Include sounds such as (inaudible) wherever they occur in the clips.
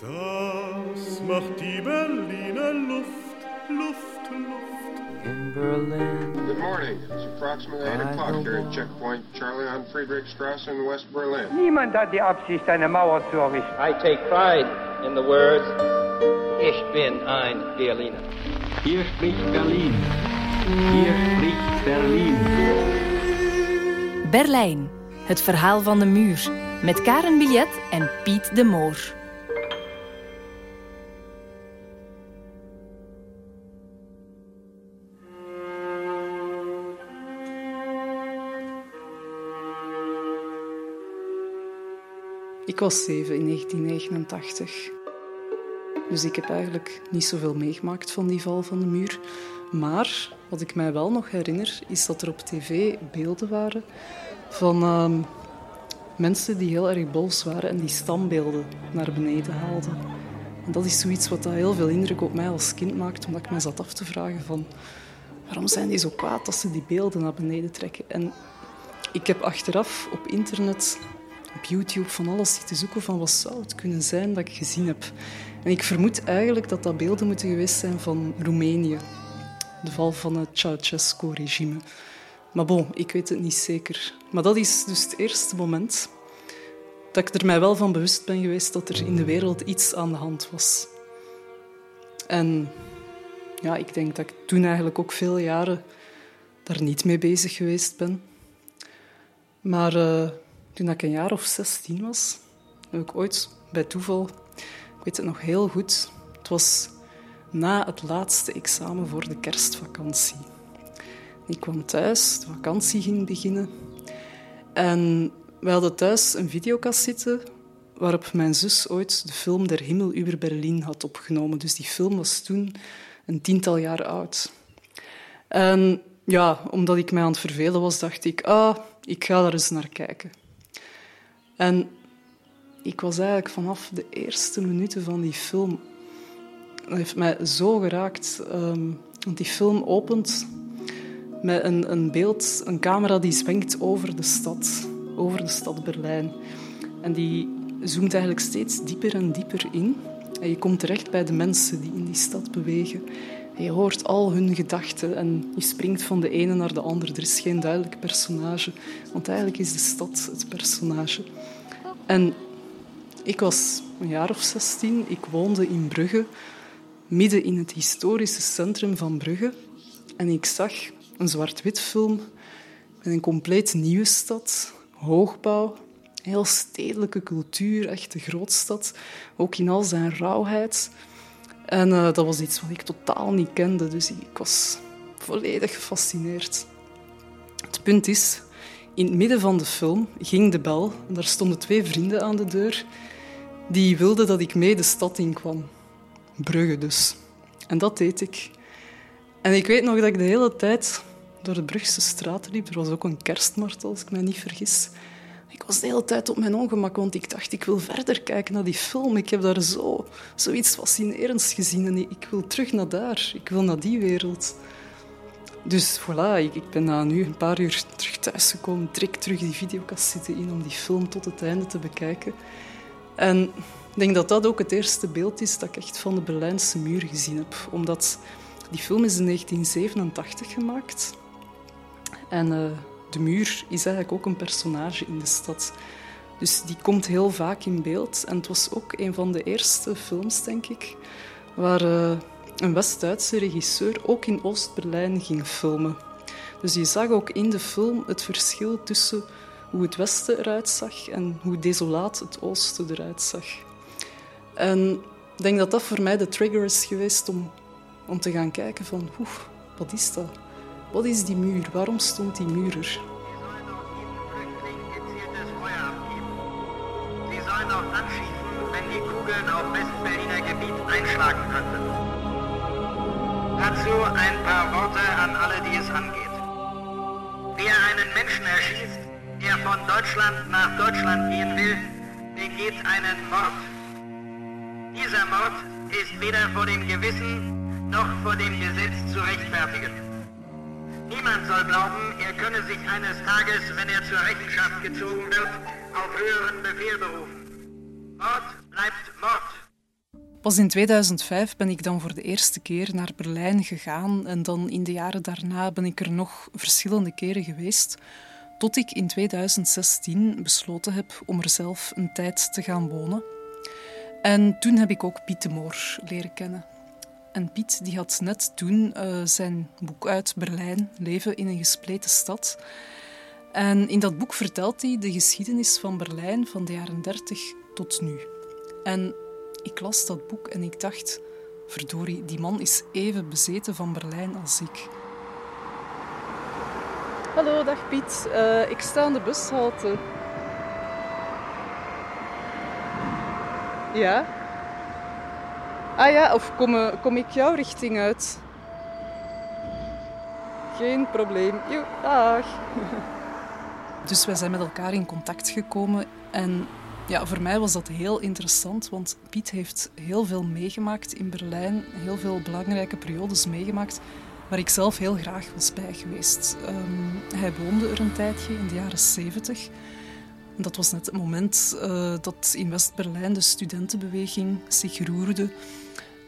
Das macht die Berliner Luft, Luft, Luft. in Berlin. Good morning. It's approximately 8 I o'clock here at checkpoint Charlie on Friedrichstrasse in West Berlin. Niemand hat die Absicht, eine Mauer zu errichten. I take pride in the words, Ich bin ein Berliner. Hier spricht Berlin. Hier spricht Berlin. Berlijn, het verhaal van de muur. Met Karen Billet en Piet de Moor. Ik was zeven in 1989. Dus ik heb eigenlijk niet zoveel meegemaakt van die val van de muur. Maar wat ik mij wel nog herinner, is dat er op tv beelden waren van ehm, mensen die heel erg boos waren en die standbeelden naar beneden haalden. En dat is zoiets wat heel veel indruk op mij als kind maakt, omdat ik mij zat af te vragen van waarom zijn die zo kwaad als ze die beelden naar beneden trekken. En ik heb achteraf op internet op YouTube van alles zitten zoeken van wat zou het kunnen zijn dat ik gezien heb. En ik vermoed eigenlijk dat dat beelden moeten geweest zijn van Roemenië. De val van het Ceausescu-regime. Maar bon, ik weet het niet zeker. Maar dat is dus het eerste moment dat ik er mij wel van bewust ben geweest dat er in de wereld iets aan de hand was. En ja, ik denk dat ik toen eigenlijk ook veel jaren daar niet mee bezig geweest ben. Maar eh, toen ik een jaar of 16 was, heb ik ooit bij toeval, ik weet het nog heel goed, het was na het laatste examen voor de kerstvakantie. Ik kwam thuis, de vakantie ging beginnen. En we hadden thuis een videocassette waarop mijn zus ooit de film Der Himmel über Berlin had opgenomen. Dus die film was toen een tiental jaar oud. En ja, omdat ik mij aan het vervelen was, dacht ik, ah, ik ga daar eens naar kijken. En ik was eigenlijk vanaf de eerste minuten van die film... Dat heeft mij zo geraakt. ehm, want die film opent met een, een beeld, een camera die zwenkt over de stad. Over de stad Berlijn. En die zoomt eigenlijk steeds dieper en dieper in. En je komt terecht bij de mensen die in die stad bewegen. Je hoort al hun gedachten en je springt van de ene naar de andere. Er is geen duidelijk personage, want eigenlijk is de stad het personage. En ik was een jaar of 16. Ik woonde in Brugge, midden in het historische centrum van Brugge. En ik zag een zwart-wit film met een compleet nieuwe stad, hoogbouw, heel stedelijke cultuur, echt de grootstad, ook in al zijn rauwheid. En eh, dat was iets wat ik totaal niet kende, dus ik was volledig gefascineerd. Het punt is, in het midden van de film ging de bel en daar stonden twee vrienden aan de deur die wilden dat ik mee de stad in kwam. Brugge dus. En dat deed ik. En ik weet nog dat ik de hele tijd door de Brugse straten liep. Er was ook een kerstmarkt, als ik me niet vergis. Ik was de hele tijd op mijn ongemak, want ik dacht, ik wil verder kijken naar die film. Ik heb daar zo, zoiets fascinerends gezien en ik wil terug naar daar. Ik wil naar die wereld. Dus voilà, ik, ik ben na nu een paar uur terug thuisgekomen, trek terug die videocassette in om die film tot het einde te bekijken. En ik denk dat dat ook het eerste beeld is dat ik echt van de Berlijnse muur gezien heb. Omdat die film is in 1987 gemaakt. En eh, de muur is eigenlijk ook een personage in de stad. Dus die komt heel vaak in beeld. En het was ook een van de eerste films, denk ik, waar eh, een West-Duitse regisseur ook in Oost-Berlijn ging filmen. Dus je zag ook in de film het verschil tussen hoe het Westen eruit zag en hoe desolaat het Oosten eruit zag. En ik denk dat dat voor mij de trigger is geweest om, om te gaan kijken van, oef, wat is dat? Wat is die muur? Waarom stond die muur er? Sie sollen auch anschießen, wenn die Kugeln auf Westberliner Gebiet einschlagen könnten. Dazu ein paar Worte an alle, die es angeht. Wer einen Menschen erschießt, der von Deutschland nach Deutschland gehen will, begeht einen Mord. Dieser Mord ist weder vor dem Gewissen noch vor dem Gesetz zu rechtfertigen. Niemand soll glauben, er könne sich eines Tages, wenn er zur Rechenschaft gezogen wird, auf höheren Befehl berufen. Mord bleibt Mord. Pas in 2005 ben ik dan voor de eerste keer naar Berlijn gegaan en dan in de jaren daarna ben ik er nog verschillende keren geweest, tot ik in 2016 besloten heb om er zelf een tijd te gaan wonen. En toen heb ik ook Piet de Moor leren kennen. En Piet die had net toen uh, zijn boek uit Berlijn, Leven in een gespleten stad. En in dat boek vertelt hij de geschiedenis van Berlijn van de jaren 30 tot nu. En ik las dat boek en ik dacht, verdorie, die man is even bezeten van Berlijn als ik. Hallo, dag Piet. Uh, ik sta aan de bushalte. Ja? Ah ja, of kom, kom ik jouw richting uit? Geen probleem. Jo, dag. (laughs) Dus wij zijn met elkaar in contact gekomen en ja, voor mij was dat heel interessant, want Piet heeft heel veel meegemaakt in Berlijn, heel veel belangrijke periodes meegemaakt, waar ik zelf heel graag was bij geweest. Um, hij woonde er een tijdje in de jaren 70. Dat was net het moment uh, dat in West-Berlijn de studentenbeweging zich roerde.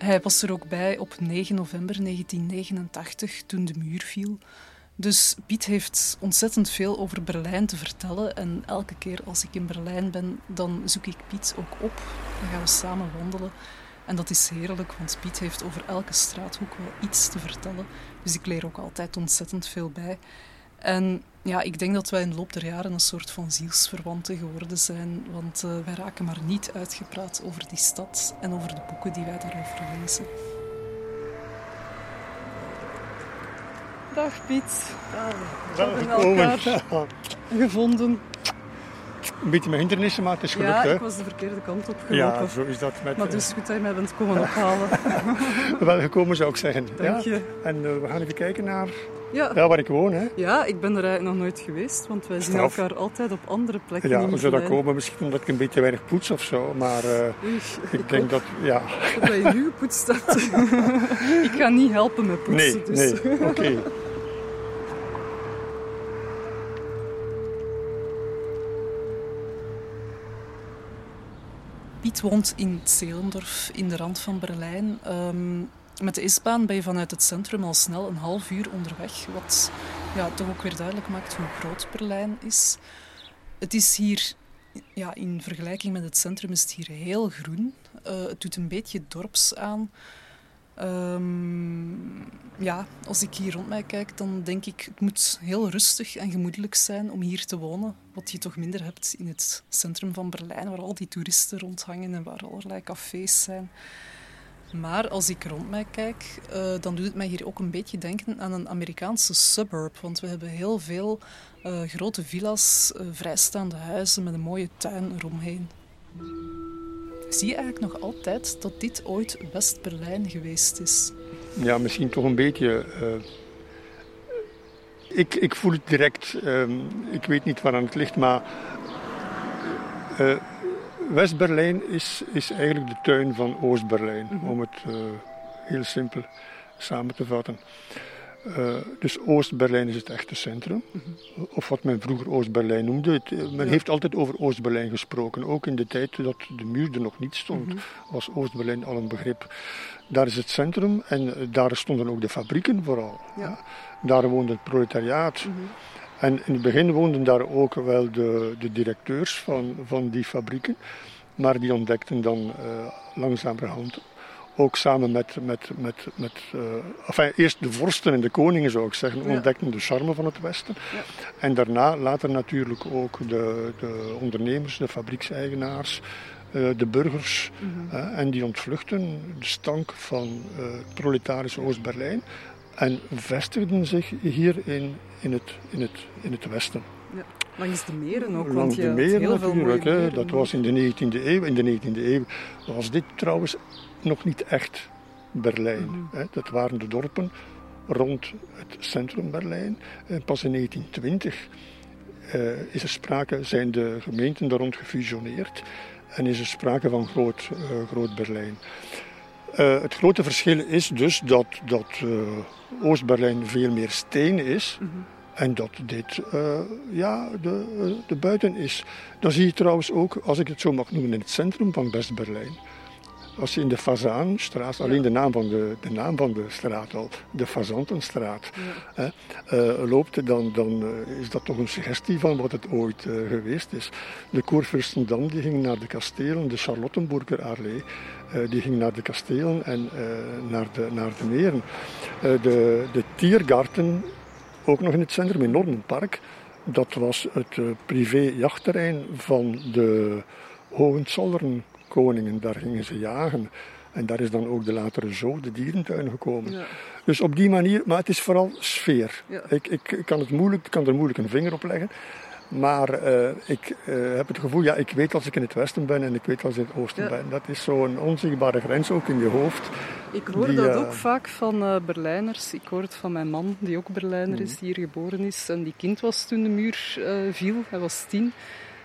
Hij was er ook bij op 9 november 1989, toen de muur viel. Dus Piet heeft ontzettend veel over Berlijn te vertellen. En elke keer als ik in Berlijn ben, dan zoek ik Piet ook op. Dan gaan we samen wandelen. En dat is heerlijk, want Piet heeft over elke straathoek wel iets te vertellen. Dus ik leer ook altijd ontzettend veel bij. En ja, ik denk dat wij in de loop der jaren een soort van zielsverwanten geworden zijn. Want uh, wij raken maar niet uitgepraat over die stad en over de boeken die wij daarover lezen. Dag Piet. we hebben elkaar gevonden. Een beetje mijn hindernissen, maar het is gelukt. Ja, hè? ik was de verkeerde kant op gelopen. Ja, zo is dat. Met, maar dus goed dat je mij bent komen ophalen. (laughs) Wel gekomen zou ik zeggen. Dank je. En uh, we gaan even kijken naar ja. ja, waar ik woon. Hè? Ja, ik ben er eigenlijk nog nooit geweest, want wij zien Straf. elkaar altijd op andere plekken. Ja, in hoe zou dat komen? Misschien omdat ik een beetje weinig poets of zo. Maar uh, Oei, ik, denk ook. dat, ja. Dat je nu gepoetst hebt. (laughs) ik ga niet helpen met poetsen. Nee, dus. nee, oké. Piet woont in Zeelendorf, in de rand van Berlijn. Um, met de S-baan ben je vanuit het centrum al snel een half uur onderweg. Wat ja, toch ook weer duidelijk maakt hoe groot Berlijn is. Het is hier, ja, in vergelijking met het centrum, is hier heel groen. Uh, het doet een beetje dorps aan. Um, ja, als ik hier rond mij kijk, dan denk ik het moet heel rustig en gemoedelijk zijn om hier te wonen. Wat je toch minder hebt in het centrum van Berlijn, waar al die toeristen rondhangen en waar allerlei cafés zijn. Maar als ik rond mij kijk, uh, dan doet het mij hier ook een beetje denken aan een Amerikaanse suburb. Want we hebben heel veel uh, grote villa's, uh, vrijstaande huizen met een mooie tuin eromheen. Zie je eigenlijk nog altijd dat dit ooit West-Berlijn geweest is? Ja, misschien toch een beetje. Ik, ik voel het direct. Um, ik weet niet waar aan het ligt, maar. West-Berlijn is, is eigenlijk de tuin van Oost-Berlijn, mm -hmm. om het uh, heel simpel samen te vatten. Uh, dus Oost-Berlijn is het echte centrum, mm -hmm. of wat men vroeger Oost-Berlijn noemde. Het, men ja. heeft altijd over Oost-Berlijn gesproken. Ook in de tijd dat de muur er nog niet stond, mm -hmm. was Oost-Berlijn al een begrip. Daar is het centrum en daar stonden ook de fabrieken vooral. Ja. Daar woonde het proletariaat. En in het begin woonden daar ook wel de, de directeurs van, van die fabrieken. Maar die ontdekten dan uh, langzamerhand, ook samen met, met, met, met uh, enfin, eerst de vorsten en de koningen zou ik zeggen, Ja. ontdekten de charme van het Westen. Ja. En daarna later natuurlijk ook de, de ondernemers, de fabriekseigenaars, uh, de burgers. Mhm. en die ontvluchten de stank van het proletarische Oost-Berlijn. En vestigden zich hier in, in, het, in, het, in het Westen. Ja. Langs de meren ook, want Langs je de meren natuurlijk. Hè. Dat was in de 19e eeuw. In de 19e eeuw was dit trouwens nog niet echt Berlijn. Mhm. Dat waren de dorpen rond het centrum Berlijn. En pas in 1920 eh, is er sprake, zijn de gemeenten daar rond gefusioneerd. En is er sprake van groot, eh, groot Berlijn. Eh, het grote verschil is dus dat, dat eh, Oost-Berlijn veel meer steen is. Mhm. En dat dit eh, ja, de, de buiten is. Dan zie je trouwens ook, als ik het zo mag noemen, in het centrum van West-Berlijn. Als je in de Fazanstraat, alleen de naam, van de, de naam van de straat al, de Fazantenstraat, hè, eh, loopt, dan, dan eh, is dat toch een suggestie van wat het ooit eh, geweest is. De Koerfürstendam die ging naar de kastelen, de Charlottenburger Allee, die ging naar de kastelen en naar, de, naar de meren. De, de Tiergarten, ook nog in het centrum, een enorm park, dat was het privé jachtterrein van de Hohenzollern koningen. Daar gingen ze jagen. En daar is dan ook de latere zoo, de dierentuin, gekomen. Ja. Dus op die manier, maar het is vooral sfeer. Ja. Ik, ik, ik kan, het moeilijk, kan er moeilijk een vinger op leggen. Maar eh, ik eh, heb het gevoel, ja, ik weet als ik in het westen ben en ik weet als ik in het oosten Ja. ben. Dat is zo'n onzichtbare grens ook in je hoofd. Ik hoor Die, dat eh, ook vaak van Berlijners. Ik hoor het van mijn man, die ook Berlijner Mhm. is, die hier geboren is. En die kind was toen de muur viel. Hij was tien.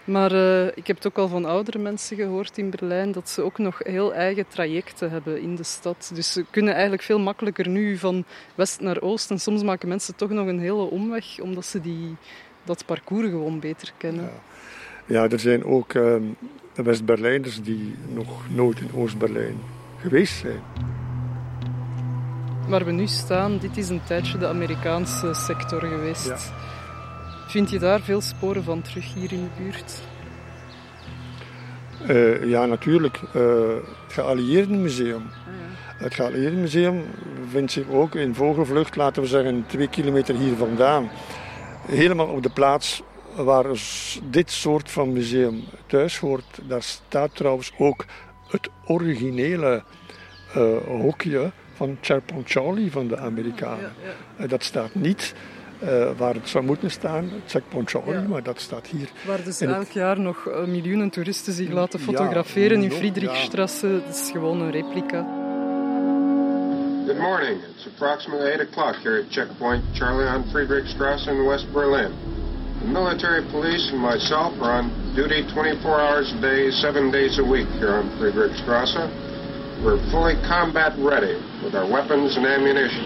Maar eh, ik heb het ook al van oudere mensen gehoord in Berlijn dat ze ook nog heel eigen trajecten hebben in de stad. Dus ze kunnen eigenlijk veel makkelijker nu van west naar oost. En soms maken mensen toch nog een hele omweg, omdat ze die, dat parcours gewoon beter kennen. Ja, er zijn ook ehm, West-Berlijners die nog nooit in Oost-Berlijn geweest zijn. Waar we nu staan, dit is een tijdje de Amerikaanse sector geweest. Ja. Vind je daar veel sporen van terug hier in de buurt? Eh, ja, natuurlijk. eh, het Geallieerde Museum. Het Geallieerde Museum vindt zich ook in vogelvlucht, laten we zeggen, twee kilometer hier vandaan. Helemaal op de plaats waar dit soort van museum thuis hoort. Daar staat trouwens ook het originele eh, hokje van Checkpoint Charlie van de Amerikanen. Eh, dat staat niet eh, waar het zou moeten staan, Checkpoint Charlie, Ja. maar dat staat hier. Waar dus in het- elk jaar nog eh, miljoenen toeristen zich laten Ja, fotograferen in nog, Friedrichstrasse. Dat is gewoon een replica. Good morning. It's approximately 8 o'clock here at Checkpoint Charlie on Friedrichstrasse in West Berlin. The military police and myself are on duty 24 hours a day, 7 days a week here on Friedrichstrasse. We're fully combat ready with our weapons and ammunition.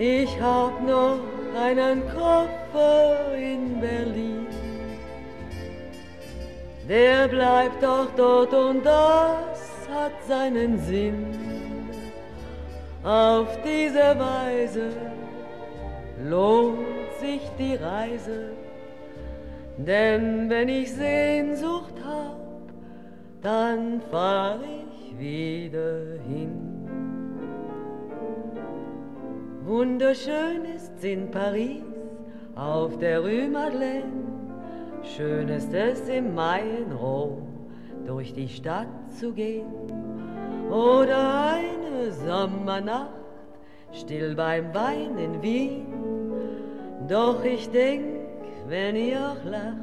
Ich hab noch einen Koffer in Berlin. Der bleibt doch dort und das hat seinen Sinn. Auf diese Weise lohnt sich die Reise. Denn wenn ich Sehnsucht hab, dann fahr ich wieder hin. Wunderschön ist's in Paris auf der Rue Madeleine. Schön ist es im Mai in Rom durch die Stadt zu gehen. Oder eine Sommernacht still beim Wein in Wien. Doch ich denk, wenn ihr auch lacht,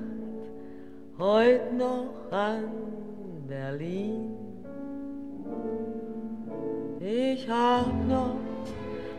heut noch an Berlin. Ich hab noch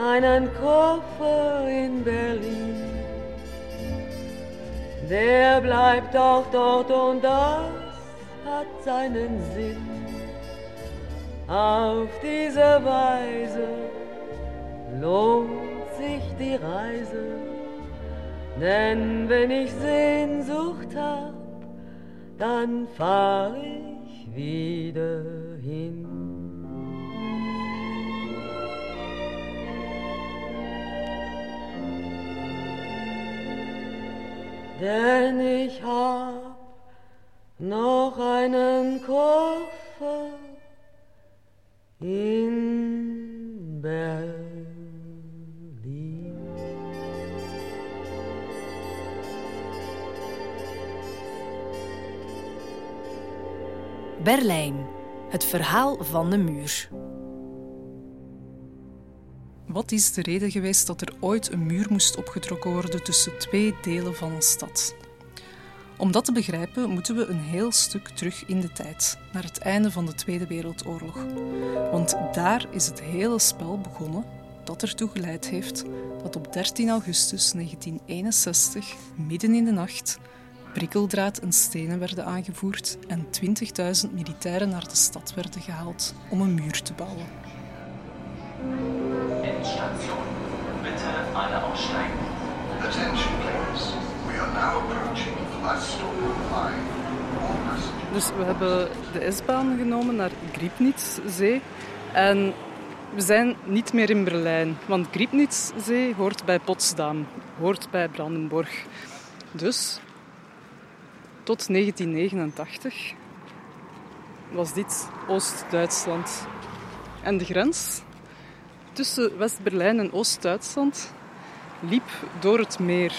einen Koffer in Berlin. Der bleibt doch dort und das hat seinen Sinn. Auf diese Weise lohnt sich die Reise, denn wenn ich Sehnsucht hab, dann fahr ich wieder hin. Denn ich hab noch einen Koffer in Berlin. Berlijn, het verhaal van de muur. Wat is de reden geweest dat er ooit een muur moest opgetrokken worden tussen twee delen van een stad? Om dat te begrijpen moeten we een heel stuk terug in de tijd, naar het einde van de Tweede Wereldoorlog. Want daar is het hele spel begonnen dat ertoe geleid heeft dat op 13 augustus 1961, midden in de nacht, prikkeldraad en stenen werden aangevoerd en 20.000 militairen naar de stad werden gehaald om een muur te bouwen. Endstation. Bitte alle aussteigen. Attention please. We are now approaching Glastonbury Line. All passengers. Dus we hebben de S-baan genomen naar Griebnitzsee en we zijn niet meer in Berlijn, want Griebnitzsee hoort bij Potsdam, hoort bij Brandenburg. Dus tot 1989 was dit Oost-Duitsland. En de grens tussen West-Berlijn en Oost-Duitsland liep door het meer.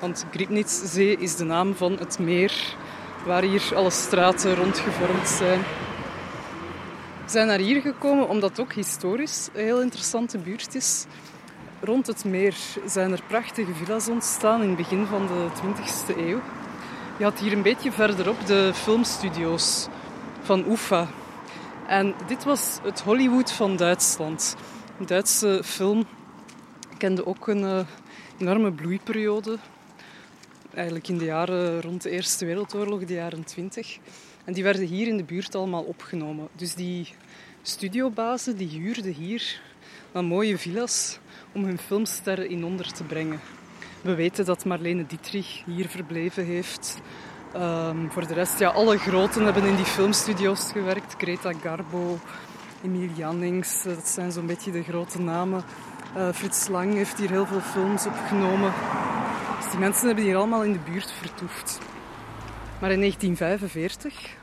Want Griebnitzsee is de naam van het meer waar hier alle straten rondgevormd zijn. We zijn naar hier gekomen omdat het ook historisch een heel interessante buurt is. Rond het meer zijn er prachtige villa's ontstaan in het begin van de 20e eeuw. Je had hier een beetje verderop de filmstudio's van UFA. En dit was het Hollywood van Duitsland. Duitse film kende ook een uh, enorme bloeiperiode. Eigenlijk in de jaren rond de Eerste Wereldoorlog, de jaren 20. En die werden hier in de buurt allemaal opgenomen. Dus die studiobazen die huurden hier dan mooie villa's om hun filmsterren in onder te brengen. We weten dat Marlene Dietrich hier verbleven heeft. Um, voor de rest, ja, alle groten hebben in die filmstudio's gewerkt. Greta Garbo, Emile Jannings, dat zijn zo'n beetje de grote namen. Uh, Frits Lang heeft hier heel veel films opgenomen. Dus die mensen hebben hier allemaal in de buurt vertoefd. Maar in 1945,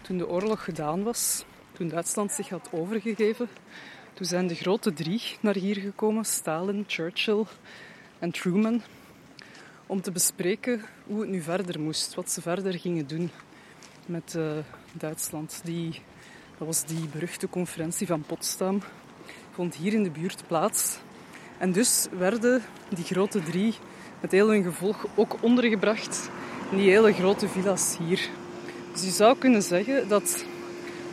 toen de oorlog gedaan was, toen Duitsland zich had overgegeven, toen zijn de grote drie naar hier gekomen: Stalin, Churchill en Truman. Om te bespreken hoe het nu verder moest, wat ze verder gingen doen met uh, Duitsland. Die, dat was die beruchte conferentie van Potsdam. Vond hier in de buurt plaats. En dus werden die grote drie met heel hun gevolg ook ondergebracht in die hele grote villa's hier. Dus je zou kunnen zeggen dat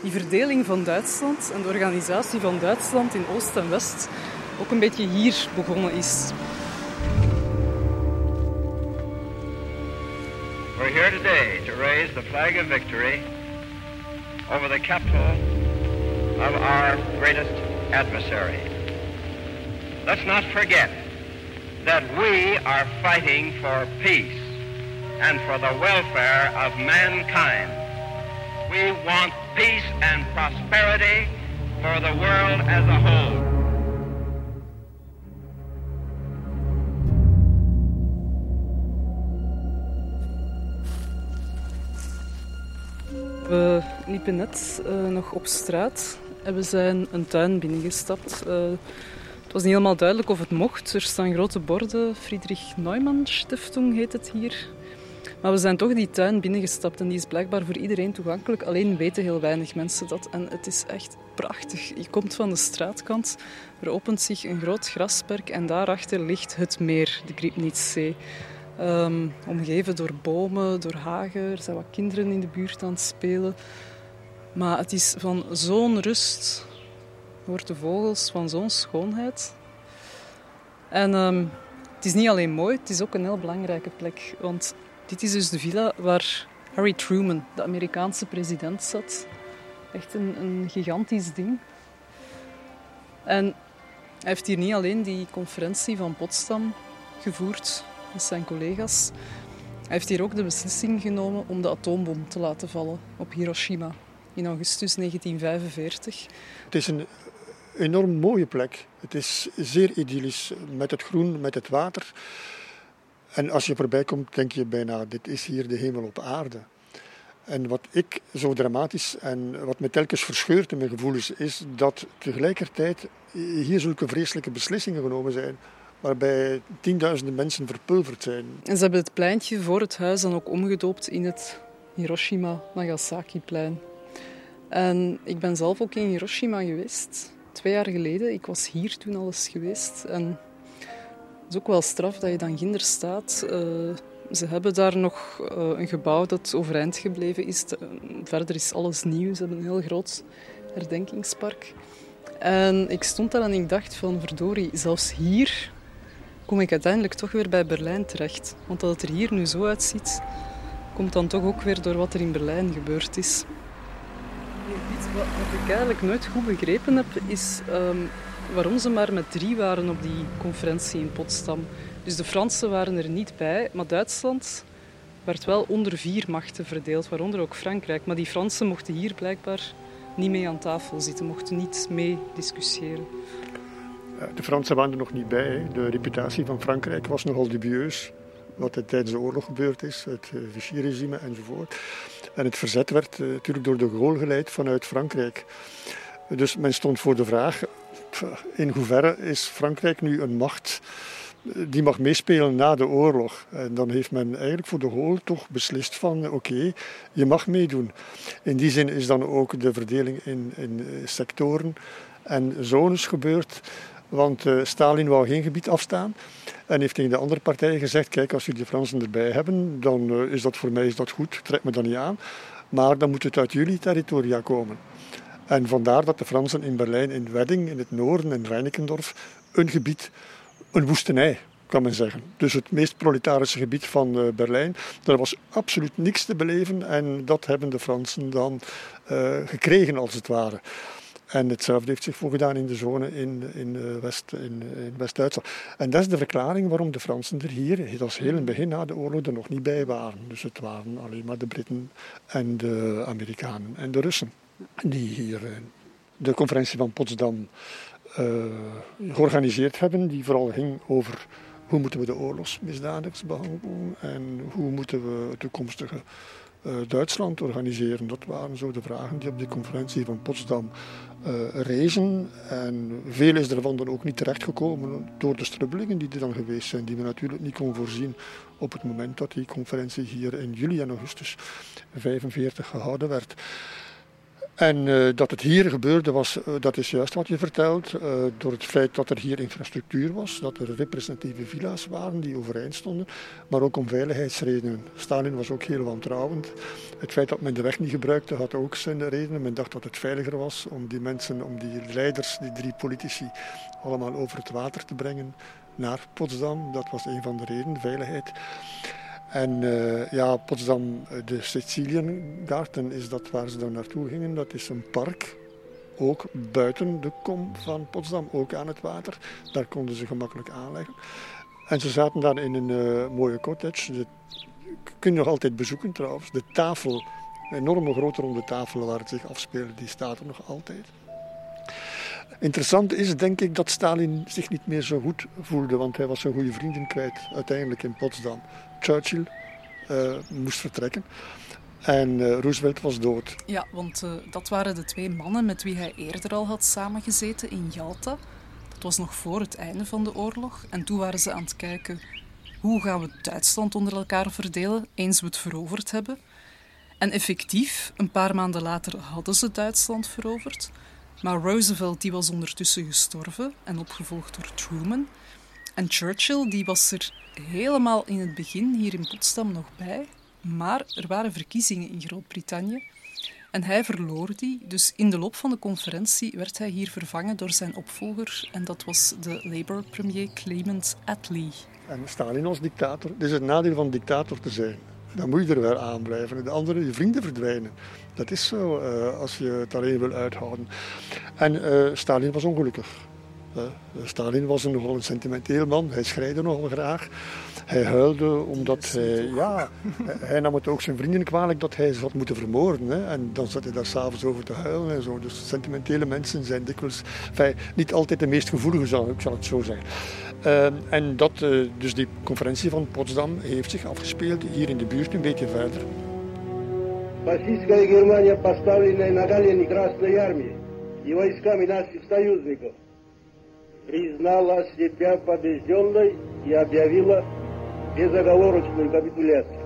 die verdeling van Duitsland en de organisatie van Duitsland in Oost en West ook een beetje hier begonnen is. We're here today to raise the flag of victory over the capital of our greatest adversary. Let's not forget that we are fighting for peace and for the welfare of mankind. We want peace and prosperity for the world as a whole. We liepen net uh, nog op straat en we zijn een tuin binnengestapt. Uh, het was niet helemaal duidelijk of het mocht. Er staan grote borden. Friedrich Neumann Stiftung heet het hier. Maar we zijn toch die tuin binnengestapt en die is blijkbaar voor iedereen toegankelijk. Alleen weten heel weinig mensen dat. En het is echt prachtig. Je komt van de straatkant, er opent zich een groot grasperk en daarachter ligt het meer, de Griebnitzsee. Um, omgeven door bomen, door hagen. Er zijn wat kinderen in de buurt aan het spelen. Maar het is van zo'n rust. Hoort de vogels van zo'n schoonheid. En um, het is niet alleen mooi, het is ook een heel belangrijke plek. Want dit is dus de villa waar Harry Truman, de Amerikaanse president, zat. Echt een, een gigantisch ding. En hij heeft hier niet alleen die conferentie van Potsdam gevoerd zijn collega's. Hij heeft hier ook de beslissing genomen om de atoombom te laten vallen op Hiroshima in augustus 1945. Het is een enorm mooie plek. Het is zeer idyllisch met het groen, met het water. En als je voorbij komt, denk je bijna: dit is hier de hemel op aarde. En wat ik zo dramatisch en wat me telkens verscheurt in mijn gevoelens is dat tegelijkertijd hier zulke vreselijke beslissingen genomen zijn waarbij tienduizenden mensen verpulverd zijn. En ze hebben het pleintje voor het huis dan ook omgedoopt in het Hiroshima-Nagasaki-plein. En ik ben zelf ook in Hiroshima geweest, twee jaar geleden. Ik was hier toen al eens geweest. En het is ook wel straf dat je dan ginder staat. Uh, ze hebben daar nog uh, een gebouw dat overeind gebleven is. verder is alles nieuw. Ze hebben een heel groot herdenkingspark. En ik stond daar en ik dacht van verdorie, zelfs hier kom ik uiteindelijk toch weer bij Berlijn terecht. Want dat het er hier nu zo uitziet, komt dan toch ook weer door wat er in Berlijn gebeurd is. Wat ik eigenlijk nooit goed begrepen heb, is um, waarom ze maar met drie waren op die conferentie in Potsdam. Dus de Fransen waren er niet bij, maar Duitsland werd wel onder vier machten verdeeld, waaronder ook Frankrijk. Maar die Fransen mochten hier blijkbaar niet mee aan tafel zitten, mochten niet mee discussiëren. De Fransen waren er nog niet bij. De reputatie van Frankrijk was nogal dubieus. Wat er tijdens de oorlog gebeurd is, het eh, Vichy-regime enzovoort. En het verzet werd eh, natuurlijk door de Gaulle geleid vanuit Frankrijk. Dus men stond voor de vraag: in hoeverre is Frankrijk nu een macht eh, die mag meespelen na de oorlog. En dan heeft men eigenlijk voor de Gaulle toch beslist van oké, je mag meedoen. In die zin is dan ook de verdeling in, in sectoren en zones gebeurd. Want uh, Stalin wou geen gebied afstaan en heeft tegen de andere partijen gezegd: Kijk, als jullie de Fransen erbij hebben, dan uh, is dat voor mij is dat goed, trek me dan niet aan. Maar dan moet het uit jullie territoria komen. En vandaar dat de Fransen in Berlijn, in Wedding, in het noorden, in Reinickendorf, een gebied, een woestenij, kan men zeggen. Dus het meest proletarische gebied van uh, Berlijn. Daar was absoluut niks te beleven en dat hebben de Fransen dan gekregen, als het ware. En hetzelfde heeft zich voorgedaan in de zone in, in, eh, West, in, West-Duitsland. En dat is de verklaring waarom de Fransen er hier, dat was heel in het begin na de oorlog, er nog niet bij waren. Dus het waren alleen maar de Britten en de Amerikanen en de Russen die hier eh, de conferentie van Potsdam uh, georganiseerd hebben, die vooral ging over hoe moeten we de oorlogsmisdadigers behandelen en hoe moeten we toekomstige Duitsland organiseren. Dat waren zo de vragen die op die conferentie van Potsdam uh, rezen. En veel is ervan dan ook niet terechtgekomen door de strubbelingen die er dan geweest zijn, die we natuurlijk niet kon voorzien op het moment dat die conferentie hier in juli en augustus 45 gehouden werd. En uh, dat het hier gebeurde, was, uh, dat is juist wat je vertelt. Uh, door het feit dat er hier infrastructuur was, dat er representatieve villa's waren die overeind stonden, maar ook om veiligheidsredenen. Stalin was ook heel wantrouwend. Het feit dat men de weg niet gebruikte had ook zijn redenen. Men dacht dat het veiliger was om die mensen, om die leiders, die drie politici, allemaal over het water te brengen naar Potsdam. Dat was een van de redenen, veiligheid. En uh, ja, Potsdam, eh, de Siciliengarten is dat waar ze dan naartoe gingen. Dat is een park, ook buiten de kom van Potsdam, ook aan het water. Daar konden ze gemakkelijk aanleggen. En ze zaten daar in een uh, mooie cottage. De, kun je nog altijd bezoeken trouwens. De tafel, een enorme grote ronde tafel waar het zich afspeelde, die staat er nog altijd. Interessant is denk ik dat Stalin zich niet meer zo goed voelde, want hij was zijn goede vrienden kwijt uiteindelijk in Potsdam. Churchill uh, moest vertrekken. En uh, Roosevelt was dood. Ja, want uh, dat waren de twee mannen met wie hij eerder al had samengezeten in Jalta. Dat was nog voor het einde van de oorlog. En toen waren ze aan het kijken hoe gaan we Duitsland onder elkaar verdelen eens we het veroverd hebben. En effectief, een paar maanden later hadden ze Duitsland veroverd. Maar Roosevelt die was ondertussen gestorven en opgevolgd door Truman. En Churchill die was er helemaal in het begin hier in Potsdam nog bij. Maar er waren verkiezingen in Groot-Brittannië. En hij verloor die. Dus in de loop van de conferentie werd hij hier vervangen door zijn opvolger. En dat was de Labour-premier Clement Attlee. En Stalin als dictator. Dit is het nadeel van dictator te zijn. Dan moet je er wel aan blijven. De andere, je vrienden verdwijnen. Dat is zo uh, als je het alleen wil uithouden. En uh, Stalin was ongelukkig. Uh, Stalin was een nogal een sentimenteel man. Hij schreide nogal graag. Hij huilde omdat hij, ja, hij nam het ook zijn vrienden kwalijk dat hij ze had moeten vermoorden. Hè. En dan zat hij daar s'avonds over te huilen en zo. Dus sentimentele mensen zijn dikwijls, enfin, niet altijd de meest gevoelige, ik zal het zo zeggen. Uh, en dat, uh, dus die conferentie van Potsdam heeft zich afgespeeld hier in de buurt, een beetje verder. фашистская Германия, поставленная на колени Красной Армии и войсками наших союзников, признала себя побежденной и объявила безоговорочную капитуляцию.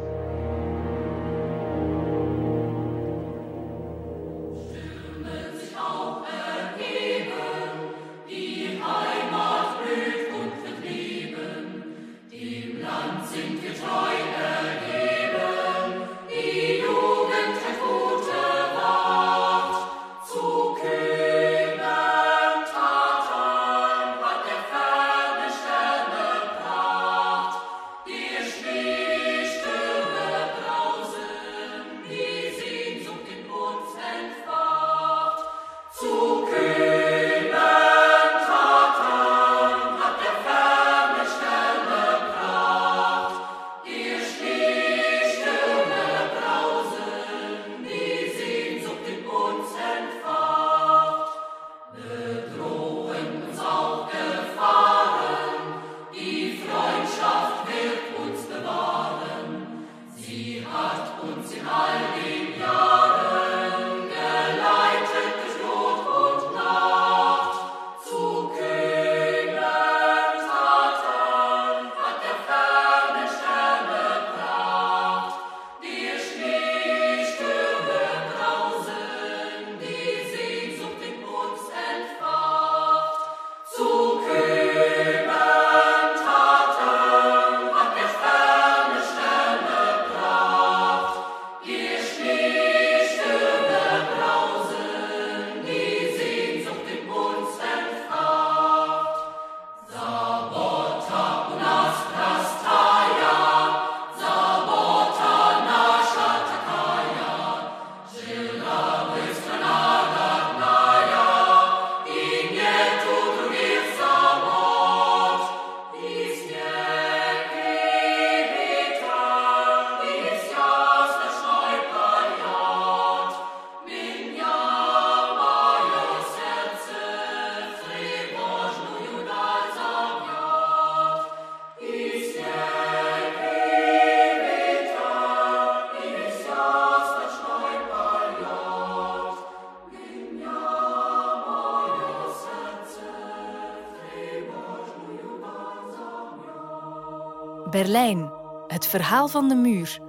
Berlijn, het verhaal van de muur.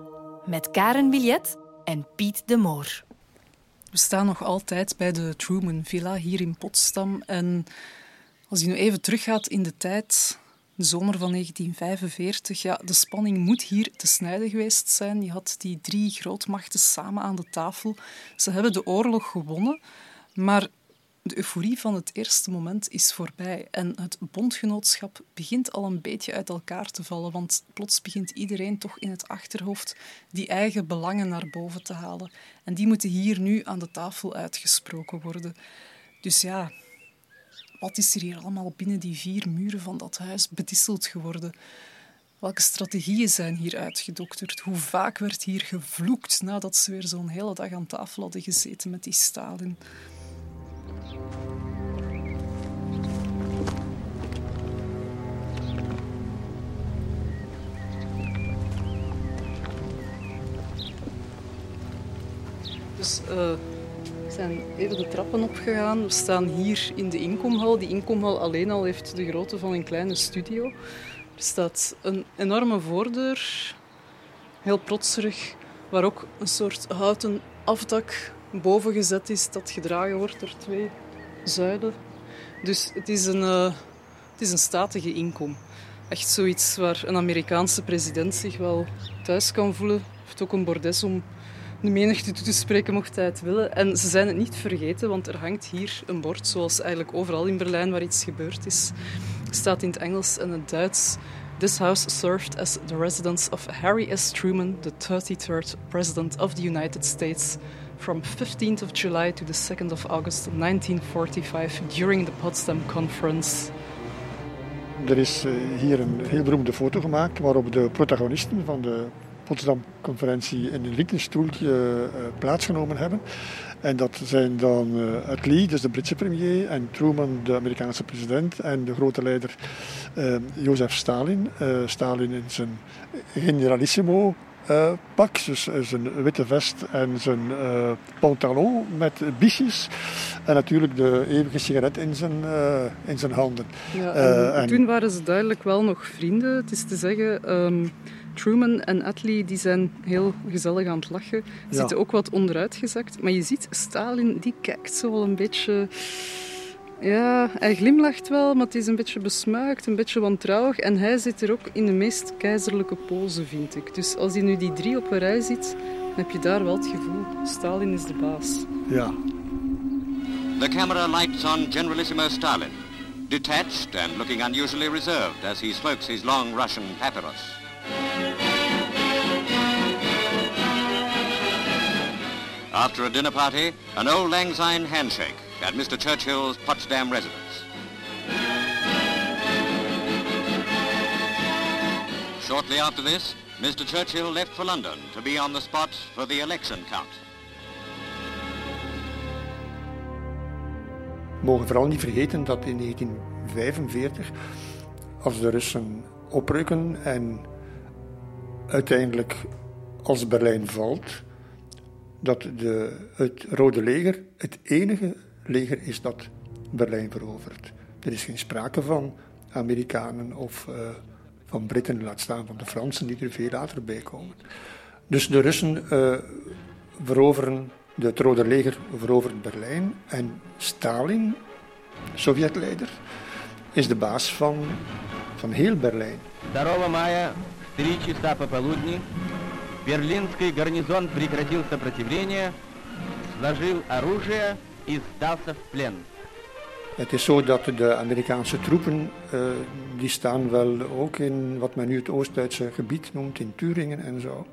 Met Karen Billet en Piet de Moor. We staan nog altijd bij de Truman Villa hier in Potsdam. En als je nu even teruggaat in de tijd, de zomer van 1945, ja, de spanning moet hier te snijden geweest zijn. Je had die drie grootmachten samen aan de tafel. Ze hebben de oorlog gewonnen, maar de euforie van het eerste moment is voorbij en het bondgenootschap begint al een beetje uit elkaar te vallen, want plots begint iedereen toch in het achterhoofd die eigen belangen naar boven te halen. En die moeten hier nu aan de tafel uitgesproken worden. Dus ja, wat is er hier allemaal binnen die vier muren van dat huis bedisseld geworden? Welke strategieën zijn hier uitgedokterd? Hoe vaak werd hier gevloekt nadat ze weer zo'n hele dag aan tafel hadden gezeten met die Stalin? Dus uh, we zijn even de trappen opgegaan. We staan hier in de inkomhal. Die inkomhal alleen al heeft de grootte van een kleine studio. Er staat een enorme voordeur, heel protserig, waar ook een soort houten afdak boven gezet is dat gedragen wordt door twee zuiden. Dus het is een, uh, het is een statige inkom. Echt zoiets waar een Amerikaanse president zich wel thuis kan voelen. Hij heeft ook een bordes om de menigte toe te spreken mocht hij het willen. En ze zijn het niet vergeten, want er hangt hier een bord, zoals eigenlijk overal in Berlijn waar iets gebeurd is. Het staat in het Engels en het Duits. This house served as the residence of Harry S. Truman, the 33rd President of the United States, from 15th of July to the 2nd of August 1945 during the Potsdam Conference. Er is eh, hier een heel beroemde foto gemaakt waarop de protagonisten van de Potsdam-conferentie in een rieten stoeltje uh, plaatsgenomen hebben. En dat zijn dan Attlee, dus de Britse premier, en Truman, de Amerikaanse president, en de grote leider Jozef Stalin. Stalin in zijn generalissimo uh, pak. Dus zijn witte vest en zijn uh, pantalon met biesjes. En natuurlijk de eeuwige sigaret in zijn, uh, in zijn handen. Ja, en en... Toen waren ze duidelijk wel nog vrienden. Het is te zeggen, um, Truman en Attlee die zijn heel gezellig aan het lachen. Ze zitten ook wat onderuitgezakt. Maar je ziet, Stalin die kijkt zo wel een beetje ja, hij glimlacht wel, maar het is een beetje besmuikt, een beetje wantrouwig. En hij zit er ook in de meest keizerlijke pose, vind ik. Dus als hij nu die drie op een rij ziet, dan heb je daar wel het gevoel, Stalin is de baas. Ja. The camera lights on Generalissimo Stalin, detached and looking unusually reserved as he smokes his long Russian papyrus. After a dinner party, an old lang syne handshake at Mr. Churchill's Potsdam residence. Shortly after this, Mr. Churchill left for London to be on the spot for the election count. We mogen vooral niet vergeten dat in 1945, als de Russen oprukken en uiteindelijk als Berlijn valt, dat de, het Rode Leger het enige leger is dat Berlijn veroverd. Er is geen sprake van Amerikanen of uh, van Britten, laat staan van de Fransen, die er veel later bij komen. Dus de Russen uh, veroveren, het Rode Leger verovert Berlijn en Stalin, Sovjetleider, is de baas van, van heel Berlijn. Здорово, мая. В три часа пополудни берлинский гарнизон прекратил сопротивление, сложил оружие is stelself plan. Het is zo dat de Amerikaanse troepen, uh, die staan wel ook in wat men nu het Oost-Duitse gebied noemt, in Turingen en zo.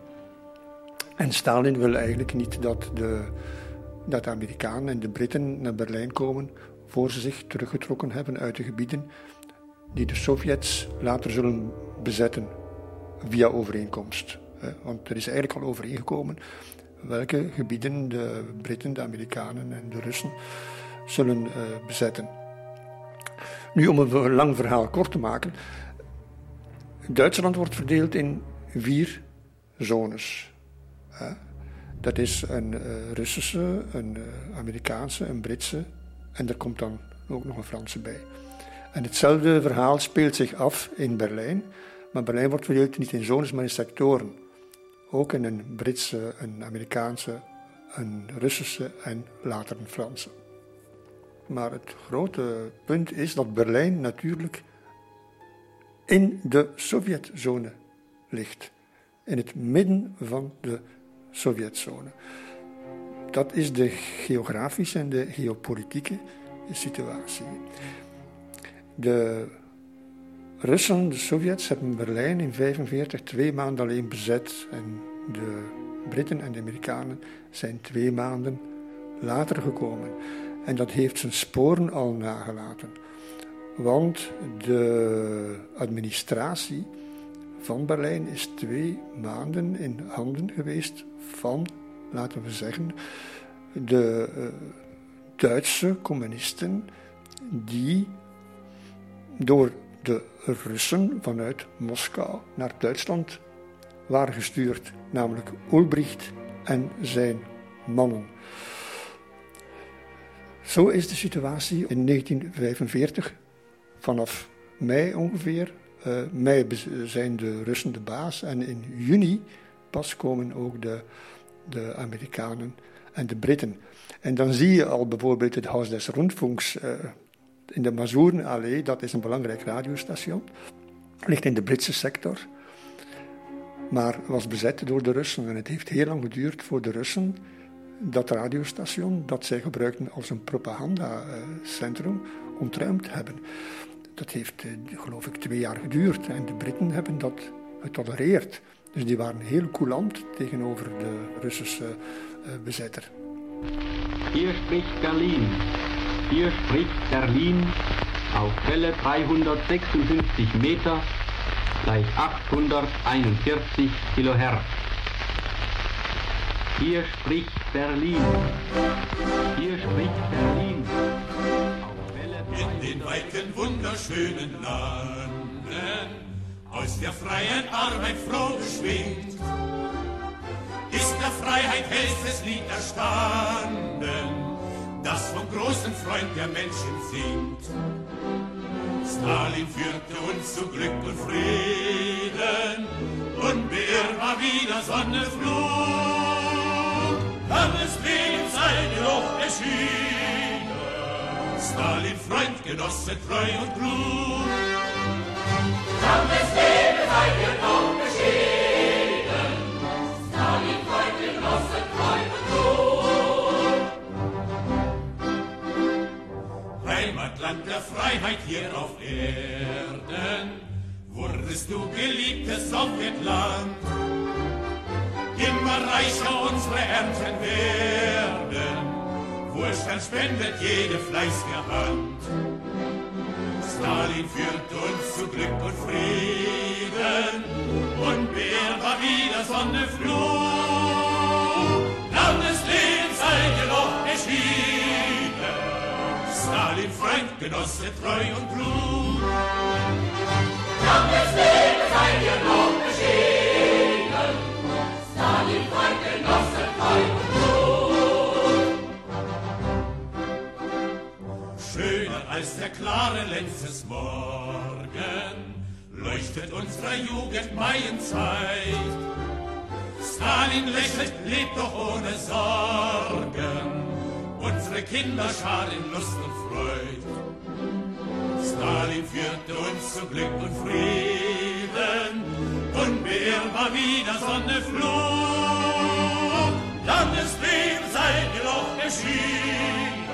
En Stalin wil eigenlijk niet dat de, dat de Amerikanen en de Britten naar Berlijn komen voor ze zich teruggetrokken hebben uit de gebieden die de Sovjets later zullen bezetten via overeenkomst. Want er is eigenlijk al overeengekomen welke gebieden de Britten, de Amerikanen en de Russen zullen uh, bezetten. Nu, om een lang verhaal kort te maken. Duitsland wordt verdeeld in vier zones. Dat is een uh, Russische, een uh, Amerikaanse, een Britse en er komt dan ook nog een Franse bij. En hetzelfde verhaal speelt zich af in Berlijn, maar Berlijn wordt verdeeld niet in zones, maar in sectoren. Ook in een Britse, een Amerikaanse, een Russische en later een Franse. Maar het grote punt is dat Berlijn natuurlijk in de Sovjetzone ligt. In het midden van de Sovjetzone. Dat is de geografische en de geopolitieke situatie. De Russen, de Sovjets, hebben Berlijn in 1945 twee maanden alleen bezet. En de Britten en de Amerikanen zijn twee maanden later gekomen. En dat heeft zijn sporen al nagelaten. Want de administratie van Berlijn is twee maanden in handen geweest van, laten we zeggen, de uh, Duitse communisten die door de Russen vanuit Moskou naar Duitsland waren gestuurd, namelijk Ulbricht en zijn mannen. Zo is de situatie in 1945, vanaf mei ongeveer. Uh, mei zijn de Russen de baas en in juni pas komen ook de, de Amerikanen en de Britten. En dan zie je al bijvoorbeeld het Haus des Rundfunks uh, in de Mazoerenallee, dat is een belangrijk radiostation. Ligt in de Britse sector. Maar was bezet door de Russen. En het heeft heel lang geduurd voor de Russen dat radiostation, dat zij gebruikten als een propagandacentrum, ontruimd hebben. Dat heeft, eh, geloof ik, twee jaar geduurd. En de Britten hebben dat getolereerd. Dus die waren heel coulant tegenover de Russische uh, bezetter. Hier spricht Berlin. Hier spricht Berlin auf Welle 356 Meter gleich 841 Kilohertz. Hier spricht Berlin. Hier spricht Berlin. In den weiten, wunderschönen Landen, aus der freien Arbeit froh geschwingt, der Freiheit hellstes Lied erstanden, das vom großen Freund der Menschen singt. Stalin führte uns zu Glück und Frieden, unbeirrbar wieder Sonne flog. Dann ist wegen sein Geruch erschienen, Stalin Freund, Genosse, treu und klug. Dann ist wegen sein Geruch Heimatland der Freiheit hier auf Erden, wurdest du geliebtes Sowjetland. Immer reicher unsere Ernten werden, Wohlstand spendet jede fleißige Hand. Stalin führt uns zu Glück und Frieden, unbeirrbar wieder Sonne flog. Genosse, treu und klug. Landeslebens ein Geloch erschienen, Stalin Freund, Genosse, treu und klug. Schöner als der klare letztes Morgen leuchtet unserer Jugend Maienzeit. Stalin lächelt, lebt doch ohne Sorgen. Unsere Kinder in Lust und Freud. Stalin führte uns zu Glück und Frieden. Unbeirrbar wieder Sonne flog. Landesleben sein Geloch erschienen.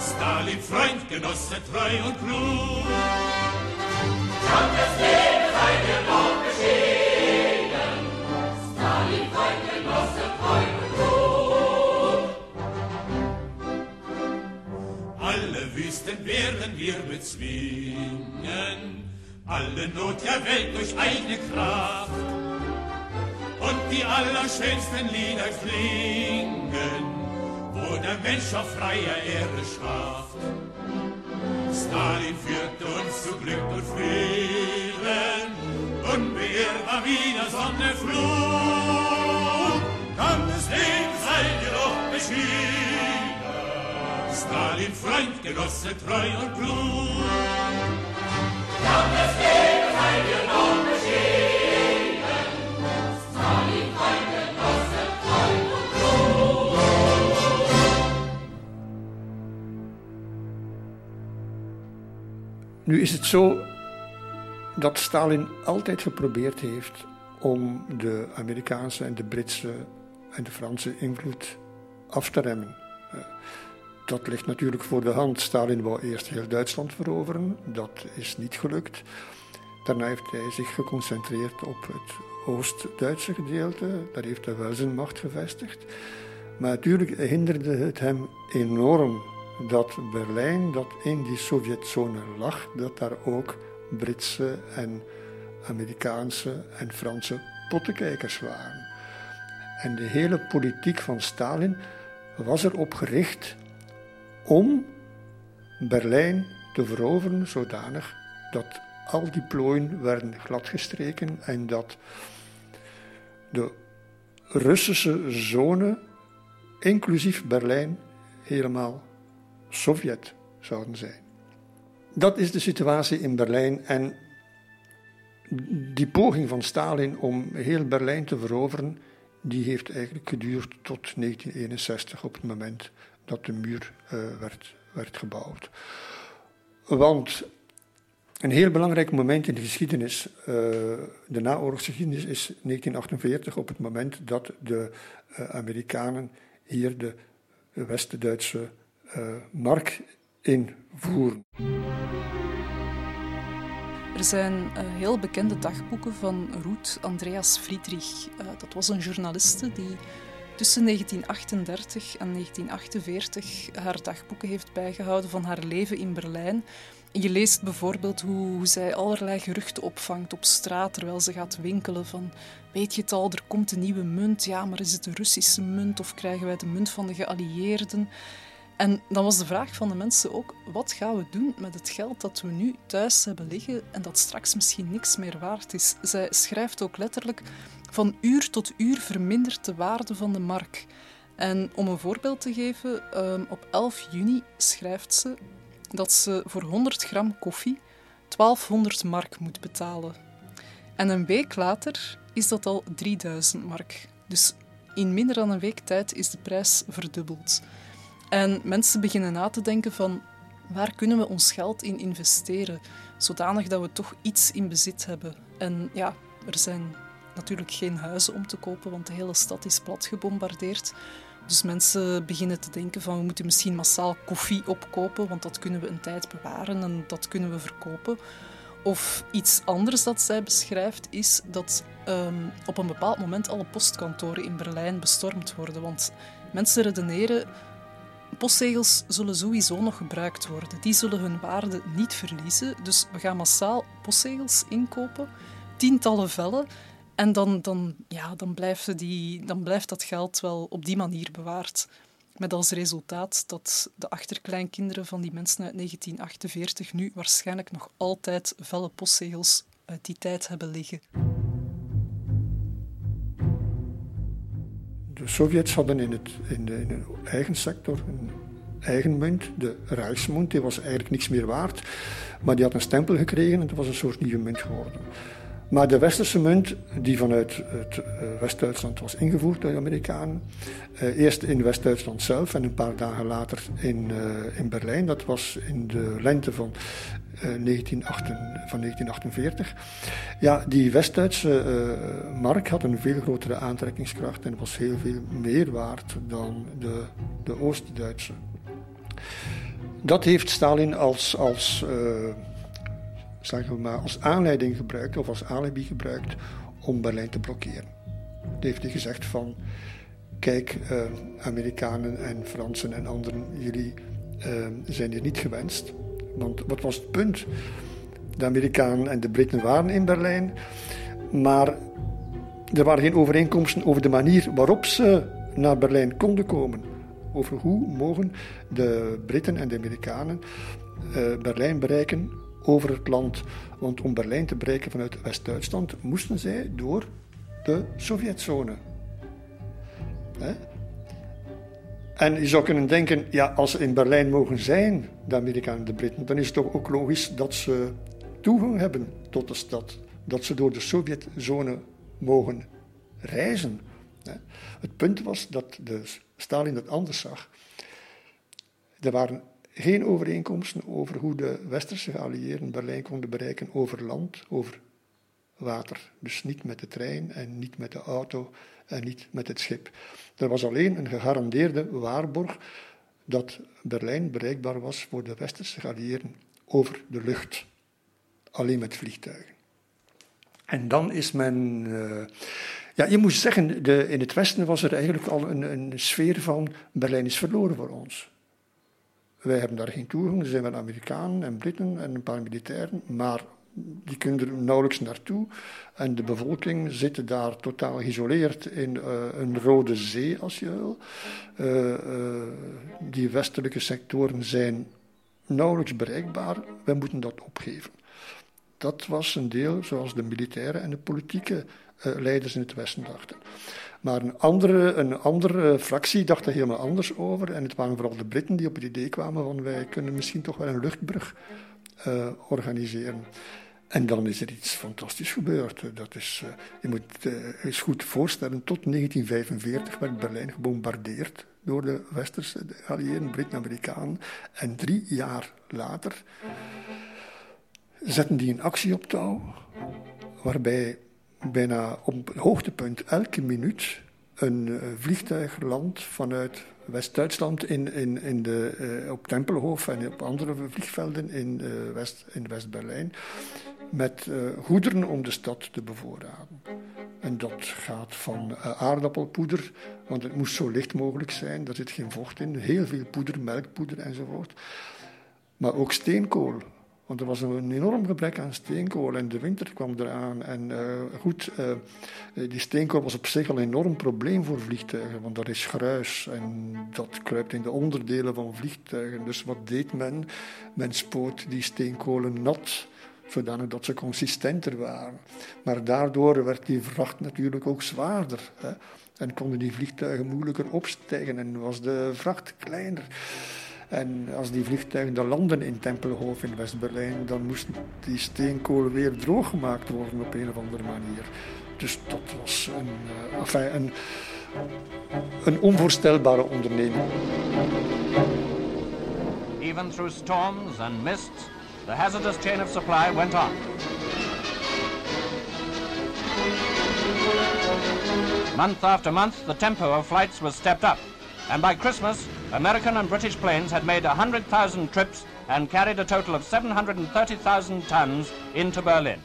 Stalin Freund, Genosse, treu und klug. Landesleben sein Geloch erschienen. Stalin Freund, Genosse, treu und klug. Wüsten werden wir bezwingen, alle Not der Welt durch eigene Kraft. Und die allerschönsten Lieder klingen, wo der Mensch auf freier Erde schafft. Stalin führt uns zu Glück und Frieden, unbeirrbar wieder Sonne flog. Kann des Lebens ein Geruch beschieden, Stalin Freund, Genosse, treu und klug. Kann des Lebens ein Geruch beschieden, Stalin Freund, Genosse, treu und klug. Nu is het zo dat Stalin altijd geprobeerd heeft om de Amerikaanse en de Britse en de Franse invloed af te remmen. Dat ligt natuurlijk voor de hand. Stalin wou eerst heel Duitsland veroveren. Dat is niet gelukt. Daarna heeft hij zich geconcentreerd op het Oost-Duitse gedeelte. Daar heeft hij wel zijn macht gevestigd. Maar natuurlijk hinderde het hem enorm dat Berlijn, dat in die Sovjetzone lag, dat daar ook Britse en Amerikaanse en Franse pottenkijkers waren. En de hele politiek van Stalin was erop gericht om Berlijn te veroveren zodanig dat al die plooien werden gladgestreken en dat de Russische zone, inclusief Berlijn, helemaal Sovjet zouden zijn. Dat is de situatie in Berlijn en die poging van Stalin om heel Berlijn te veroveren, die heeft eigenlijk geduurd tot 1961 op het moment dat de muur uh, werd, werd gebouwd. Want een heel belangrijk moment in de geschiedenis, uh, de naoorlogsgeschiedenis, is 1948, op het moment dat de uh, Amerikanen hier de West-Duitse mark invoeren. Er zijn heel bekende dagboeken van Ruth Andreas Friedrich. Dat was een journaliste die tussen 1938 en 1948 haar dagboeken heeft bijgehouden van haar leven in Berlijn. Je leest bijvoorbeeld hoe, hoe, zij allerlei geruchten opvangt op straat terwijl ze gaat winkelen van weet je het al, er komt een nieuwe munt, ja, maar is het de Russische munt of krijgen wij de munt van de geallieerden? En dan was de vraag van de mensen ook, wat gaan we doen met het geld dat we nu thuis hebben liggen en dat straks misschien niks meer waard is? Zij schrijft ook letterlijk, van uur tot uur vermindert de waarde van de mark. En om een voorbeeld te geven, ehm, op 11 juni schrijft ze dat ze voor 100 gram koffie 1200 mark moet betalen. En een week later is dat al 3000 mark. Dus in minder dan een week tijd is de prijs verdubbeld. En mensen beginnen na te denken van waar kunnen we ons geld in investeren, zodanig dat we toch iets in bezit hebben. En ja, er zijn natuurlijk geen huizen om te kopen, want de hele stad is plat gebombardeerd. Dus mensen beginnen te denken van we moeten misschien massaal koffie opkopen, want dat kunnen we een tijd bewaren en dat kunnen we verkopen. Of iets anders dat zij beschrijft is dat um, op een bepaald moment alle postkantoren in Berlijn bestormd worden. Want mensen redeneren, postzegels zullen sowieso nog gebruikt worden. Die zullen hun waarde niet verliezen. Dus we gaan massaal postzegels inkopen, tientallen vellen. En dan, dan, ja, dan, blijft die, dan dat geld wel op die manier bewaard. Met als resultaat dat de achterkleinkinderen van die mensen uit 1948 nu waarschijnlijk nog altijd velle postzegels uit die tijd hebben liggen. De Sovjets hadden in, het, in, de, in hun eigen sector een eigen munt, de Rijksmunt. Die was eigenlijk niks meer waard, maar die had een stempel gekregen en het was een soort nieuwe munt geworden. Maar de westerse munt, die vanuit het eh, West-Duitsland was ingevoerd door de Amerikanen, eh, eerst in West-Duitsland zelf en een paar dagen later in, uh, in Berlijn, dat was in de lente van, uh, 1948, van 1948. Ja, die West-Duitse mark had een veel grotere aantrekkingskracht en was heel veel meer waard dan de, de Oost-Duitse. Dat heeft Stalin als, als zeg maar, als aanleiding gebruikt of als alibi gebruikt om Berlijn te blokkeren. Hij heeft hij gezegd van, kijk, uh, Amerikanen en Fransen en anderen, jullie uh, zijn hier niet gewenst. Want wat was het punt? De Amerikanen en de Britten waren in Berlijn, maar er waren geen overeenkomsten over de manier waarop ze naar Berlijn konden komen. Over hoe mogen de Britten en de Amerikanen uh, Berlijn bereiken over het land. Want om Berlijn te bereiken vanuit West-Duitsland moesten zij door de Sovjetzone. En je zou kunnen denken, ja, als ze in Berlijn mogen zijn, de Amerikanen en de Britten, dan is het toch ook logisch dat ze toegang hebben tot de stad. Dat ze door de Sovjetzone mogen reizen. Het punt was dat de Stalin dat anders zag. Er waren geen overeenkomsten over hoe de westerse geallieerden Berlijn konden bereiken over land, over water. Dus niet met de trein en niet met de auto en niet met het schip. Er was alleen een gegarandeerde waarborg dat Berlijn bereikbaar was voor de westerse geallieerden over de lucht. Alleen met vliegtuigen. En dan is men. Uh, ja, je moet zeggen, de, in het Westen was er eigenlijk al een, een sfeer van Berlijn is verloren voor ons. Wij hebben daar geen toegang. Er zijn wel Amerikanen en Britten en een paar militairen, maar die kunnen er nauwelijks naartoe. En de bevolking zit daar totaal geïsoleerd in uh, een rode zee, als je wil. Uh, uh, die westelijke sectoren zijn nauwelijks bereikbaar. Wij moeten dat opgeven. Dat was een deel zoals de militaire en de politieke leiders in het Westen dachten. Maar een andere, een andere fractie dacht er helemaal anders over. En het waren vooral de Britten die op het idee kwamen van wij kunnen misschien toch wel een luchtbrug uh, organiseren. En dan is er iets fantastisch gebeurd. Dat is, uh, je moet uh, eens goed voorstellen, tot 1945 werd Berlijn gebombardeerd door de westerse geallieerden, Britten en Amerikanen. En drie jaar later zetten die een actie op touw, waarbij bijna op hoogtepunt elke minuut een uh, vliegtuig landt vanuit West-Duitsland in, in, in de, uh, op Tempelhof en op andere vliegvelden in uh, West, in West-Berlijn met goederen om de stad te bevoorraden. En dat gaat van aardappelpoeder, want het moest zo licht mogelijk zijn, daar zit geen vocht in, heel veel poeder, melkpoeder enzovoort. Maar ook steenkool, want er was een enorm gebrek aan steenkool en de winter kwam eraan. En uh, goed, uh, die steenkool was op zich al een enorm probleem voor vliegtuigen, want dat is gruis en dat kruipt in de onderdelen van vliegtuigen. Dus wat deed men? Men spoot die steenkolen nat zodanig dat ze consistenter waren. Maar daardoor werd die vracht natuurlijk ook zwaarder. Hè? En konden die vliegtuigen moeilijker opstijgen en was de vracht kleiner. En als die vliegtuigen dan landen in Tempelhof in West-Berlijn, dan moest die steenkool weer droog worden op een of andere manier. Dus dat was een, enfin, een, een onvoorstelbare onderneming. Even through storms and mists, the hazardous chain of supply went on. Month after month, the tempo of flights was stepped up, and by Christmas, American and British planes had made 100,000 trips and carried a total of 730,000 tons into Berlin.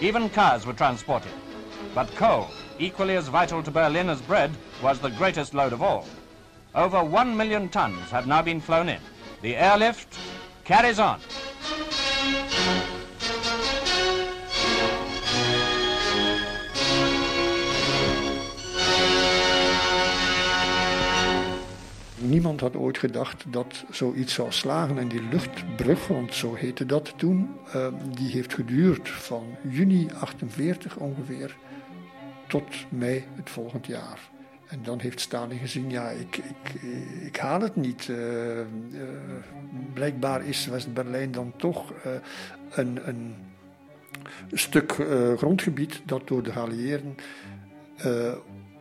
Even cars were transported. But coal, equally as vital to Berlin as bread, was the greatest load of all. Over 1 million tons have now been flown in. The airlift carries on. Niemand had ooit gedacht dat zoiets zou slagen. En die luchtbrug, want zo heette dat toen, uh, die heeft geduurd van juni 48 ongeveer tot mei het volgend jaar. En dan heeft Stalin gezien, ja, ik, ik, ik haal het niet. Uh, uh, blijkbaar is West-Berlijn dan toch uh, een, een, stuk grondgebied dat door de geallieerden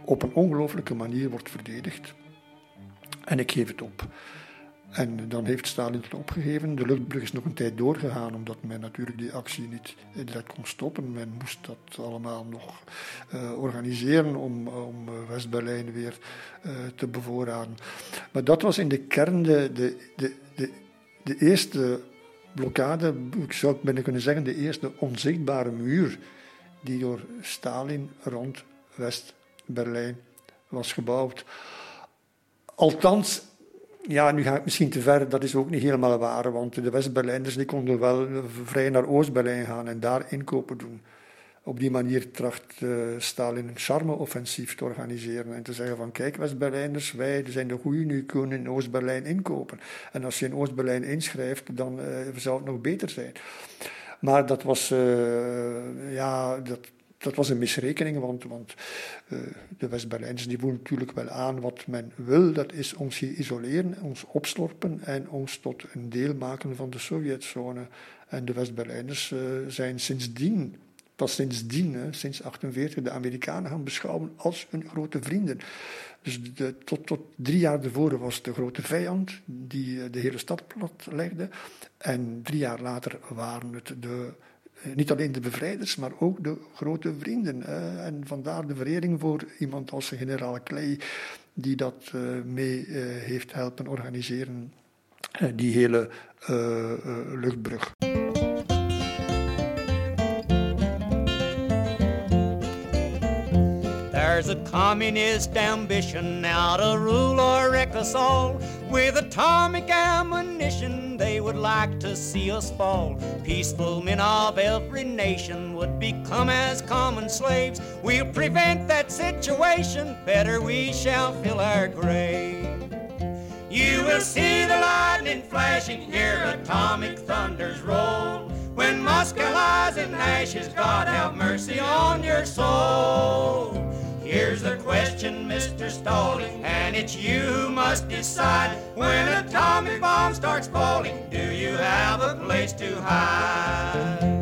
op een ongelooflijke manier wordt verdedigd. En ik geef het op. En dan heeft Stalin het opgegeven. De luchtbrug is nog een tijd doorgegaan, omdat men natuurlijk die actie niet direct kon stoppen. Men moest dat allemaal nog uh, organiseren om, om West-Berlijn weer uh, te bevoorraden. Maar dat was in de kern de, de, de, de, eerste blokkade, ik zou bijna kunnen zeggen, de eerste onzichtbare muur die door Stalin rond West-Berlijn was gebouwd. Althans, ja, nu ga ik misschien te ver, dat is ook niet helemaal waar, want de West-Berlijners konden wel vrij naar Oost-Berlijn gaan en daar inkopen doen. Op die manier tracht uh, Stalin een charme-offensief te organiseren en te zeggen van kijk West-Berlijners, wij zijn de goeie, nu kunnen in Oost-Berlijn inkopen. En als je in Oost-Berlijn inschrijft, dan uh, zou het nog beter zijn. Maar dat was, uh, ja, dat, dat was een misrekening, want, want uh, de West-Berlijners die voelen natuurlijk wel aan wat men wil. Dat is ons isoleren, ons opslorpen en ons tot een deel maken van de Sovjetzone. En de West-Berlijners uh, zijn sindsdien, pas sindsdien, sinds 1948, de Amerikanen gaan beschouwen als hun grote vrienden. Dus de, tot, tot drie jaar tevoren was de grote vijand die eh, de hele stad plat legde. En drie jaar later waren het de eh, niet alleen de bevrijders, maar ook de grote vrienden. en vandaar de verering voor iemand als generaal Clay, die dat eh, mee eh, heeft helpen organiseren, die hele luchtbrug. There's a communist ambition now to rule or wreck us all. With atomic ammunition, they would like to see us fall. Peaceful men of every nation would become as common slaves. We'll prevent that situation, better we shall fill our grave. You will see the lightning flashing, hear atomic thunders roll. When Moscow lies in ashes, God have mercy on your soul. Here's the question, Mr. Stalling, and it's you who must decide. When a atomic bomb starts falling, do you have a place to hide?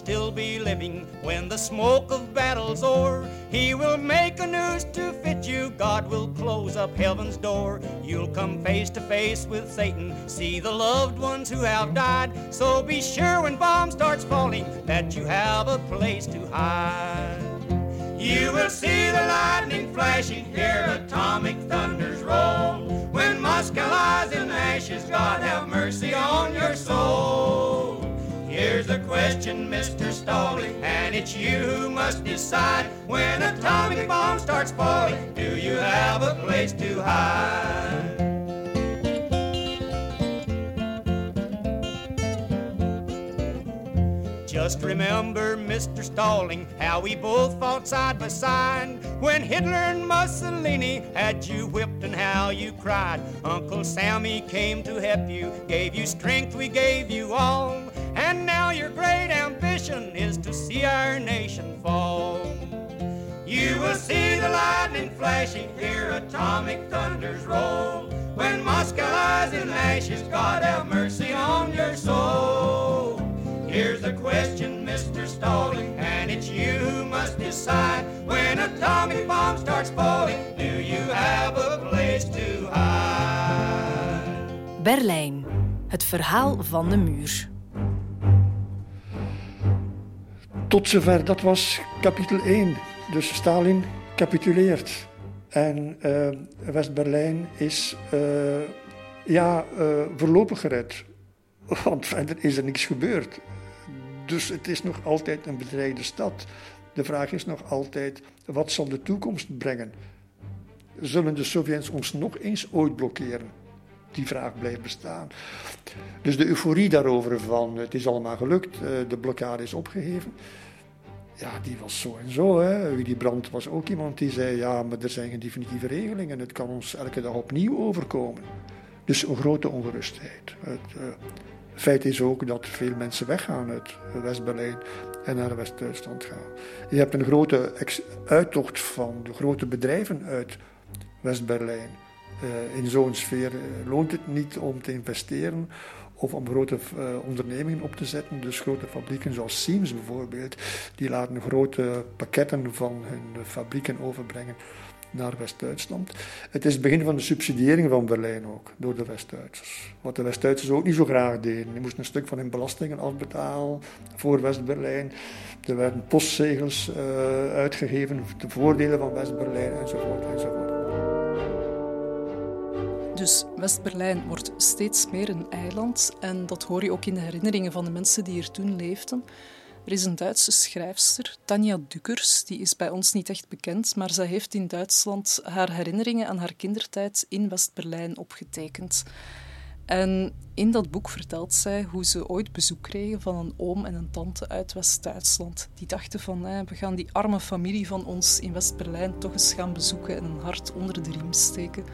Still be living when the smoke of battle's o'er. He will make a noose to fit you, God will close up heaven's door. You'll come face to face with Satan, see the loved ones who have died. So be sure when bomb starts falling that you have a place to hide. You will see the lightning flashing, hear atomic thunders roll. When Moscow lies in ashes, God have mercy on your soul. Here's the question, Mr. Stalling, and it's you who must decide when a atomic bomb starts falling. Do you have a place to hide? Just remember, Mr. Stalling, how we both fought side by side when Hitler and Mussolini had you whipped and how you cried. Uncle Sammy came to help you, gave you strength, we gave you all. And now your great ambition is to see our nation fall. You will see the lightning flashing, hear atomic thunders roll. When Moscow lies in ashes, God have mercy on your soul. Here's the question, Mr. Stalling, and it's you who must decide. When atomic bomb starts falling, do you have a place to hide? Berlijn. Het verhaal van de muur. Tot zover, dat was kapitel 1. Dus Stalin capituleert. En uh, West-Berlijn is uh, ja, uh, voorlopig gered. (laughs) Want verder is er niks gebeurd. Dus het is nog altijd een bedreigde stad. De vraag is nog altijd, wat zal de toekomst brengen? Zullen de Sovjets ons nog eens ooit blokkeren? Die vraag blijft bestaan. Dus de euforie daarover van het is allemaal gelukt, de blokkade is opgeheven ja, die was zo en zo. Hè. Willy Brandt was ook iemand die zei, ja, maar er zijn geen definitieve regelingen. Het kan ons elke dag opnieuw overkomen. Dus een grote ongerustheid. Het uh, feit is ook dat veel mensen weggaan uit West-Berlijn en naar West-Duitsland gaan. Je hebt een grote uittocht van de grote bedrijven uit West-Berlijn. Uh, in zo'n sfeer uh, loont het niet om te investeren of om grote uh, ondernemingen op te zetten. Dus grote fabrieken zoals Siemens bijvoorbeeld, die laten grote pakketten van hun fabrieken overbrengen naar West-Duitsland. Het is het begin van de subsidiëring van Berlijn ook, door de West-Duitsers. Wat de West-Duitsers ook niet zo graag deden. Die moesten een stuk van hun belastingen afbetalen voor West-Berlijn. Er werden postzegels uitgegeven, de voordelen van West-Berlijn enzovoort enzovoort. Dus West-Berlijn wordt steeds meer een eiland en dat hoor je ook in de herinneringen van de mensen die er toen leefden. Er is een Duitse schrijfster, Tanja Dukkers, die is bij ons niet echt bekend, maar zij heeft in Duitsland haar herinneringen aan haar kindertijd in West-Berlijn opgetekend. En in dat boek vertelt zij hoe ze ooit bezoek kregen van een oom en een tante uit West-Duitsland. Die dachten van, we gaan die arme familie van ons in West-Berlijn toch eens gaan bezoeken en een hart onder de riem steken.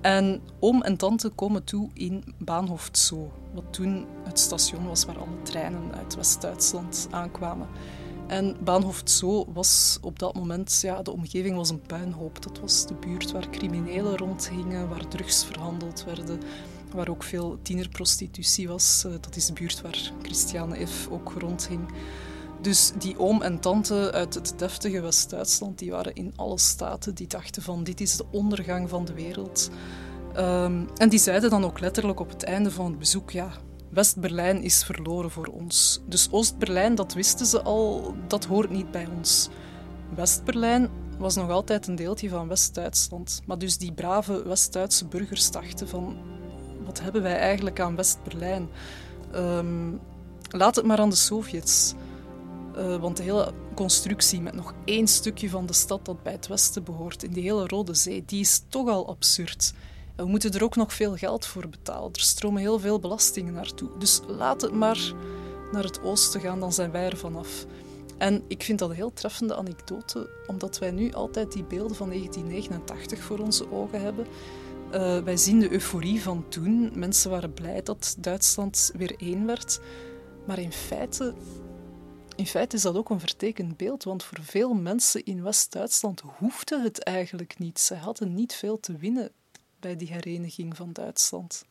En oom en tante komen toe in Bahnhof Zoo, wat toen het station was waar alle treinen uit West-Duitsland aankwamen. En Bahnhof Zoo was op dat moment, ja, de omgeving was een puinhoop. Dat was de buurt waar criminelen rondhingen, waar drugs verhandeld werden, waar ook veel tienerprostitutie was. Eh, dat is de buurt waar Christiane F. ook rondhing. Dus die oom en tante uit het deftige West-Duitsland, die waren in alle staten. Die dachten van dit is de ondergang van de wereld. Um, en die zeiden dan ook letterlijk op het einde van het bezoek, ja, West-Berlijn is verloren voor ons. Dus Oost-Berlijn, dat wisten ze al, dat hoort niet bij ons. West-Berlijn was nog altijd een deeltje van West-Duitsland. Maar dus die brave West-Duitse burgers dachten van, wat hebben wij eigenlijk aan West-Berlijn? Um, laat het maar aan de Sovjets. Uh, want de hele constructie met nog één stukje van de stad dat bij het westen behoort, in die hele Rode Zee, die is toch al absurd. En we moeten er ook nog veel geld voor betalen. Er stromen heel veel belastingen naartoe. Dus laat het maar naar het oosten gaan, dan zijn wij er vanaf. En ik vind dat een heel treffende anekdote, omdat wij nu altijd die beelden van 1989 voor onze ogen hebben. Uh, wij zien de euforie van toen. Mensen waren blij dat Duitsland weer één werd. Maar in feite in feite is dat ook een vertekend beeld, want voor veel mensen in West-Duitsland hoefde het eigenlijk niet. Ze hadden niet veel te winnen bij die hereniging van Duitsland.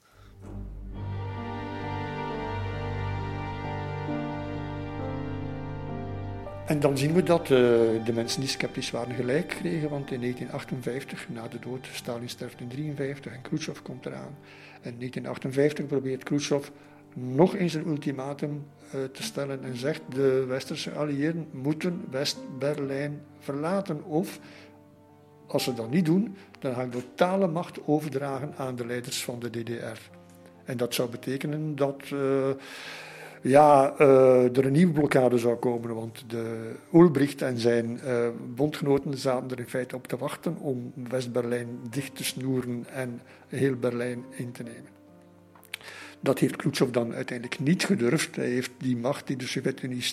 En dan zien we dat uh, de mensen die sceptisch waren gelijk kregen, want in 1958, na de dood, Stalin sterft in 1953 en Khrushchev komt eraan. En in 1958 probeert Khrushchev nog eens een ultimatum uh, te stellen en zegt de westerse allieerden moeten West-Berlijn verlaten of als ze dat niet doen, dan ga ik totale macht overdragen aan de leiders van de DDR. En dat zou betekenen dat uh, ja, uh, er een nieuwe blokkade zou komen, want de Ulbricht en zijn bondgenoten zaten er in feite op te wachten om West-Berlijn dicht te snoeren en heel Berlijn in te nemen. Dat heeft Khrushchev dan uiteindelijk niet gedurfd. Hij heeft die macht die de Sovjet-Unie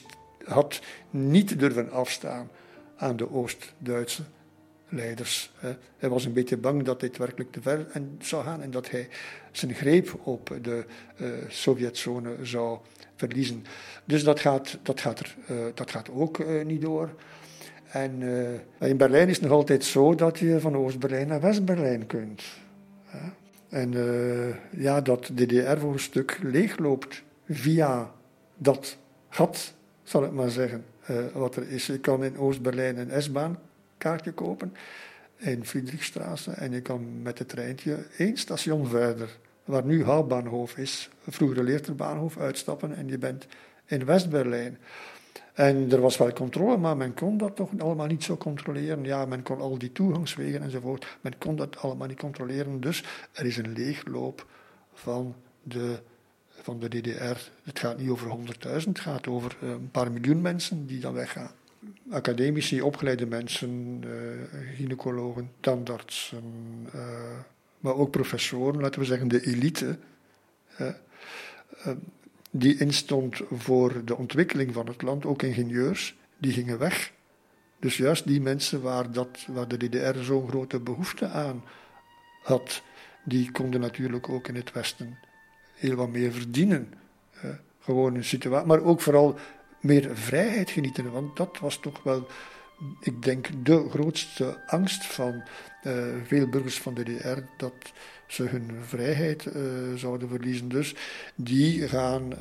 had niet durven afstaan aan de Oost-Duitse leiders. Hij was een beetje bang dat dit werkelijk te ver zou gaan en dat hij zijn greep op de uh, Sovjetzone zou verliezen. Dus dat gaat, dat gaat, er, uh, dat gaat ook uh, niet door. En in Berlijn is het nog altijd zo dat je van Oost-Berlijn naar West-Berlijn kunt. En ja, dat DDR voor een stuk leegloopt via dat gat, zal ik maar zeggen, wat er is. Je kan in Oost-Berlijn een S-baan kaartje kopen in Friedrichstraße en je kan met het treintje één station verder, waar nu Hauptbahnhof is, vroeger Leerterbahnhof, uitstappen en je bent in West-Berlijn. En er was wel controle, maar men kon dat toch allemaal niet zo controleren. Ja, men kon al die toegangswegen enzovoort, men kon dat allemaal niet controleren. Dus er is een leegloop van de, van de DDR. Het gaat niet over 100.000, het gaat over een paar miljoen mensen die dan weggaan academici, opgeleide mensen, uh, gynaecologen, tandartsen, uh, maar ook professoren, laten we zeggen de elite, uh, die instond voor de ontwikkeling van het land, ook ingenieurs, die gingen weg. Dus juist die mensen waar, dat, waar de DDR zo'n grote behoefte aan had, die konden natuurlijk ook in het Westen heel wat meer verdienen. gewoon een situatie, maar ook vooral meer vrijheid genieten. Want dat was toch wel, ik denk, de grootste angst van uh, veel burgers van de DDR, dat ze hun vrijheid uh, zouden verliezen. Dus die gaan uh,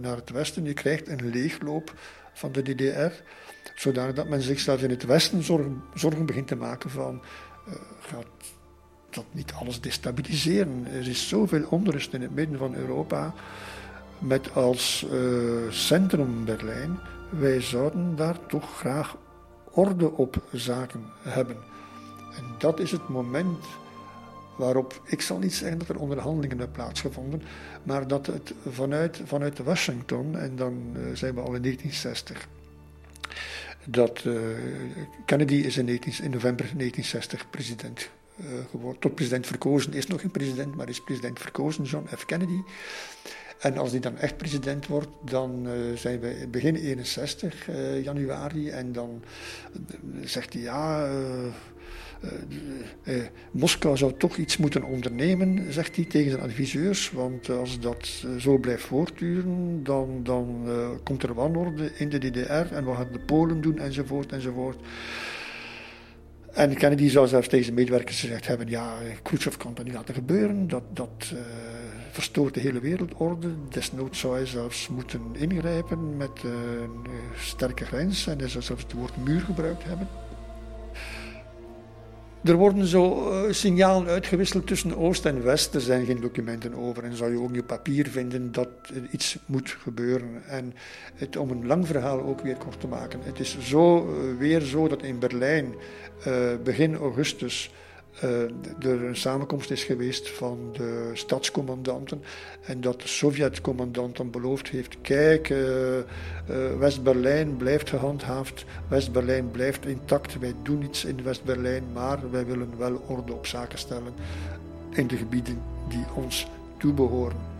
naar het westen. Je krijgt een leegloop van de DDR, zodanig dat men zich zelfs in het westen zorgen, zorgen begint te maken van, gaat dat niet alles destabiliseren? Er is zoveel onrust in het midden van Europa met als centrum Berlijn. Wij zouden daar toch graag orde op zaken hebben. En dat is het moment waarop, ik zal niet zeggen dat er onderhandelingen hebben plaatsgevonden, maar dat het vanuit, vanuit Washington, en dan uh, zijn we al in 1960, dat uh, Kennedy is in, 19, in november 1960 president geworden, tot president verkozen, is nog geen president, maar is president verkozen, John F. Kennedy. En als hij dan echt president wordt, dan uh, zijn we begin 61 uh, eh, januari. En dan uh, zegt hij ja. Moskou zou toch iets moeten ondernemen, zegt hij tegen zijn adviseurs. Want als dat zo blijft voortduren, dan, dan komt er wanorde in de DDR en wat gaan de Polen doen, enzovoort, enzovoort. En Kennedy zou zelfs tegen zijn medewerkers gezegd hebben: ja, Khrushchev kan dat niet laten gebeuren. Dat, dat verstoort de hele wereldorde. Desnoods zou hij zelfs moeten ingrijpen met een sterke grens en hij zou zelfs het woord muur gebruikt hebben. Er worden zo uh, signalen uitgewisseld tussen Oost en West. Er zijn geen documenten over en zou je ook op papier vinden dat iets moet gebeuren. En het, om een lang verhaal ook weer kort te maken. Het is zo, uh, weer zo dat in Berlijn uh, begin augustus er een samenkomst is geweest van de stadscommandanten en dat de Sovjet-commandant dan beloofd heeft, kijk, uh, uh, West-Berlijn blijft gehandhaafd, West-Berlijn blijft intact, wij doen iets in West-Berlijn, maar wij willen wel orde op zaken stellen in de gebieden die ons toebehoren.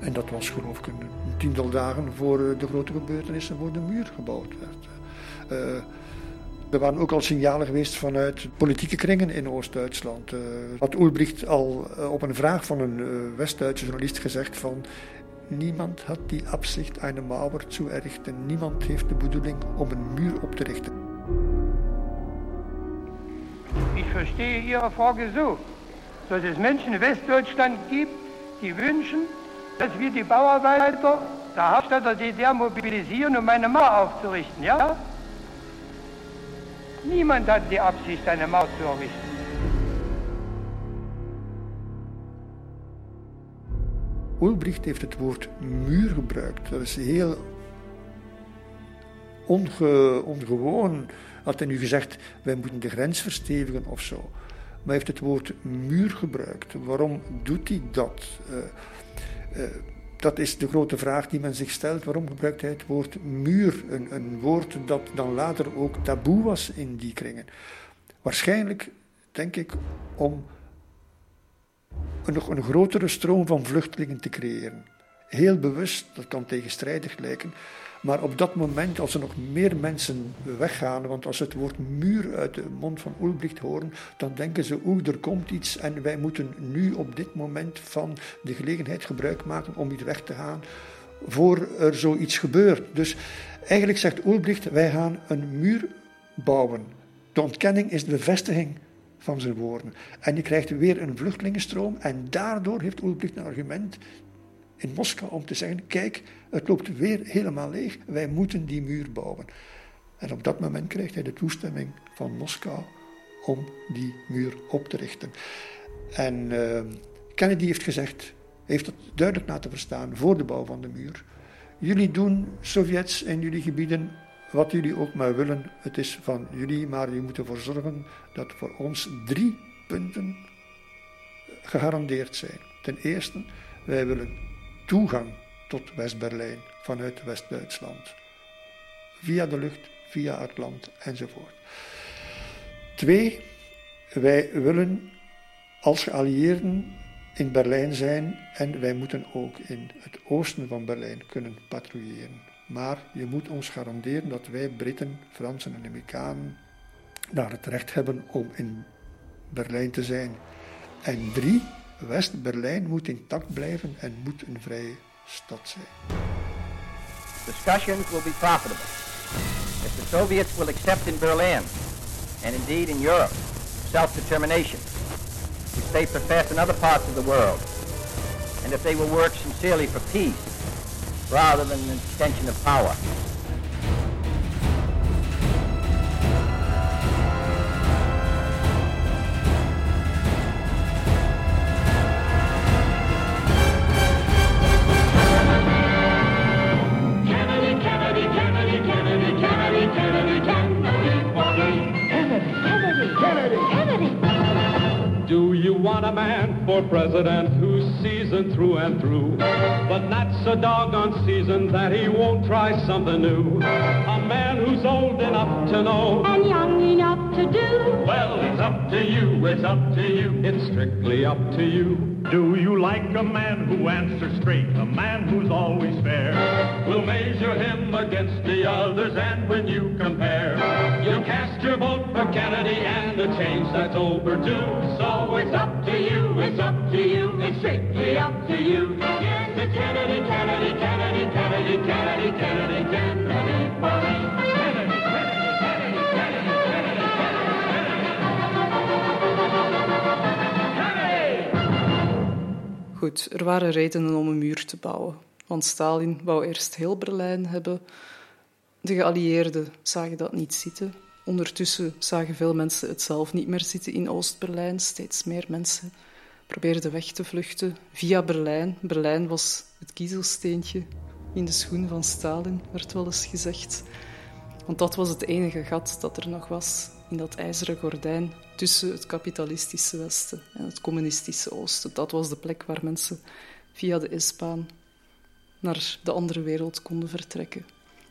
En dat was geloof ik een tiental dagen voor de grote gebeurtenissen voor de muur gebouwd werd. Er waren ook al signalen geweest vanuit politieke kringen in Oost-Duitsland. Uh, had Ulbricht al uh, op een vraag van een uh, West-Duitse journalist gezegd van niemand had die absicht een Mauer zu errichten. Niemand heeft de bedoeling om een muur op te richten. Ik verstehe Ihre Frage so, dass es Menschen in Westdeutschland gibt, die wünschen, dass wir die Bauarbeiter der Hauptstadt der DDR mobilisieren, um eine Mauer aufzurichten, ja? Niemand hat die Absicht, Mauer zu errichten. Ulbricht heeft het woord muur gebruikt. Dat is heel onge, ongewoon. Had hij nu gezegd, wij moeten de grens verstevigen of zo. Maar hij heeft het woord muur gebruikt. Waarom doet hij dat? Uh, uh, dat is de grote vraag die men zich stelt. Waarom gebruikt hij het woord muur? Een, een woord dat dan later ook taboe was in die kringen. Waarschijnlijk, denk ik, om een, nog een grotere stroom van vluchtelingen te creëren. Heel bewust, dat kan tegenstrijdig lijken, maar op dat moment, als er nog meer mensen weggaan, want als het woord muur uit de mond van Ulbricht horen, dan denken ze, oeh, er komt iets en wij moeten nu op dit moment van de gelegenheid gebruik maken om hier weg te gaan, voor er zoiets gebeurt. Dus eigenlijk zegt Ulbricht, wij gaan een muur bouwen. De ontkenning is de bevestiging van zijn woorden. En je krijgt weer een vluchtelingenstroom en daardoor heeft Ulbricht een argument in Moskou om te zeggen: kijk, het loopt weer helemaal leeg, wij moeten die muur bouwen. En op dat moment krijgt hij de toestemming van Moskou om die muur op te richten. En uh, Kennedy heeft gezegd, heeft het duidelijk laten verstaan voor de bouw van de muur. Jullie doen, Sovjets, in jullie gebieden wat jullie ook maar willen. Het is van jullie, maar jullie moeten ervoor zorgen dat voor ons drie punten gegarandeerd zijn. Ten eerste, wij willen toegang tot West-Berlijn vanuit West-Duitsland. Via de lucht, via het land enzovoort. Twee, wij willen als geallieerden in Berlijn zijn en wij moeten ook in het oosten van Berlijn kunnen patrouilleren. Maar je moet ons garanderen dat wij Britten, Fransen en Amerikanen daar het recht hebben om in Berlijn te zijn. En drie, West-Berlijn moet intact blijven en moet een vrije. Discussions will be profitable if the Soviets will accept in Berlin and indeed in Europe self-determination, which they profess in other parts of the world, and if they will work sincerely for peace rather than an extension of power. Want a man for president who's seasoned through and through, but not so doggone seasoned that he won't try something new. A man who's old enough to know and young enough to do. Well, it's up to you, it's up to you, it's strictly up to you. Do you like a man who answers straight, a man who's always fair? We'll measure him against the others, and when you compare, you'll cast your vote for Kennedy and a change that's overdue. So it's up to you, it's up to you, it's strictly up to you. Yes, it's Kennedy, Kennedy, Kennedy, Kennedy, Kennedy, Kennedy, Kennedy Goed, er waren redenen om een muur te bouwen. Want Stalin wou eerst heel Berlijn hebben. De geallieerden zagen dat niet zitten. Ondertussen zagen veel mensen het zelf niet meer zitten in Oost-Berlijn. Steeds meer mensen probeerden weg te vluchten via Berlijn. Berlijn was het kiezelsteentje in de schoen van Stalin, werd wel eens gezegd. Want dat was het enige gat dat er nog was in dat ijzeren gordijn tussen het kapitalistische Westen en het communistische Oosten. Dat was de plek waar mensen via de S-baan naar de andere wereld konden vertrekken.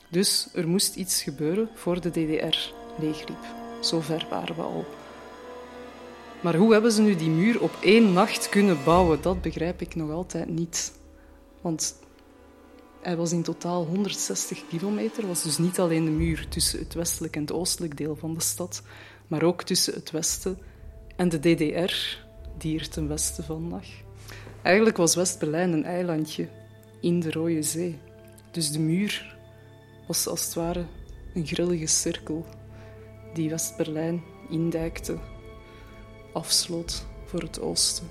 Dus er moest iets gebeuren voor de DDR leegliep. Zo ver waren we al. Maar hoe hebben ze nu die muur op één nacht kunnen bouwen? Dat begrijp ik nog altijd niet. Want hij was in totaal 160 kilometer, was dus niet alleen de muur tussen het westelijk en het oostelijk deel van de stad, maar ook tussen het westen en de DDR, die er ten westen van lag. Eigenlijk was West-Berlijn een eilandje in de Rode Zee. Dus de muur was als het ware een grillige cirkel die West-Berlijn indijkte, afsloot voor het oosten.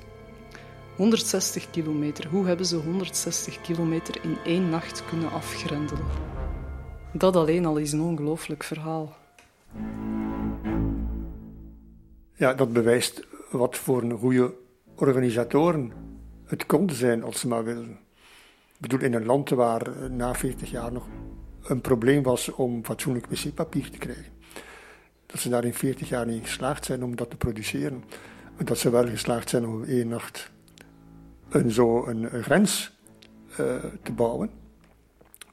160 kilometer. Hoe hebben ze 160 kilometer in één nacht kunnen afgrendelen? Dat alleen al is een ongelooflijk verhaal. Ja, dat bewijst wat voor een goede organisatoren het konden zijn als ze maar wilden. Ik bedoel, in een land waar na 40 jaar nog een probleem was om fatsoenlijk wc-papier te krijgen. Dat ze daar in 40 jaar niet geslaagd zijn om dat te produceren. Dat ze wel geslaagd zijn om één nacht een, zo een, grens uh, te bouwen.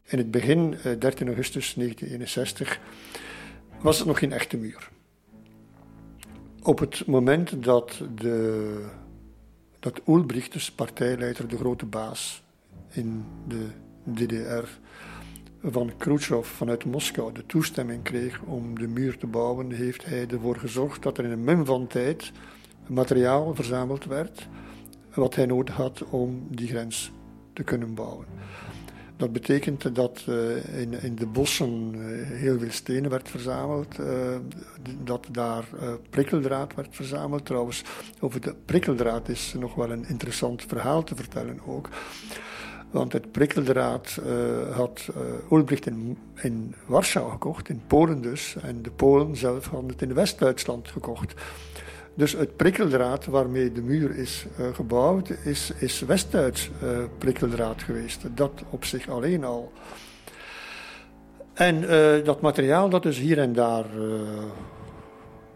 In het begin, uh, 13 augustus 1961, was het nog geen echte muur. Op het moment dat de, dat Ulbricht, dus partijleider, de grote baas in de DDR, van Khrushchev vanuit Moskou de toestemming kreeg om de muur te bouwen, heeft hij ervoor gezorgd dat er in een min van tijd materiaal verzameld werd wat hij nodig had om die grens te kunnen bouwen. Dat betekent dat uh, in, in, de bossen uh, heel veel stenen werd verzameld, uh, dat daar prikkeldraad werd verzameld. Trouwens, over de prikkeldraad is nog wel een interessant verhaal te vertellen ook. Want het prikkeldraad had Ulbricht in, in Warschau gekocht, in Polen dus. En de Polen zelf hadden het in West-Duitsland gekocht. Dus het prikkeldraad waarmee de muur is uh, gebouwd, is, is West-Duits uh, prikkeldraad geweest. Dat op zich alleen al. En uh, dat materiaal dat dus hier en daar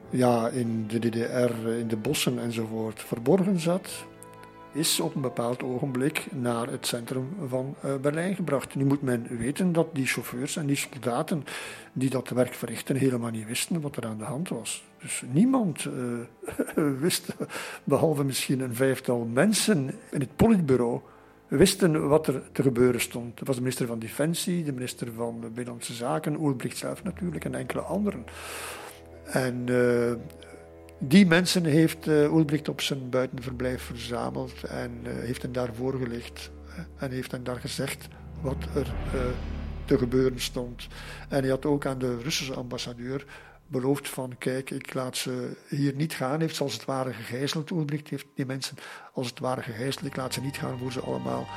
ja, in de DDR, in de bossen enzovoort verborgen zat, is op een bepaald ogenblik naar het centrum van Berlijn gebracht. Nu moet men weten dat die chauffeurs en die soldaten die dat werk verrichten helemaal niet wisten wat er aan de hand was. Dus niemand uh, (laughs) wist, behalve misschien een vijftal mensen in het politbureau, wisten wat er te gebeuren stond. Dat was de minister van Defensie, de minister van Binnenlandse Zaken, Ulbricht zelf natuurlijk en enkele anderen. En uh, die mensen heeft uh, Ulbricht op zijn buitenverblijf verzameld en heeft hen daar voorgelegd en heeft hen daar gezegd wat er te gebeuren stond. En hij had ook aan de Russische ambassadeur beloofd van kijk, ik laat ze hier niet gaan. Heeft ze als het ware gegijzeld. Ulbricht heeft die mensen als het ware gegijzeld. Ik laat ze niet gaan voor ze allemaal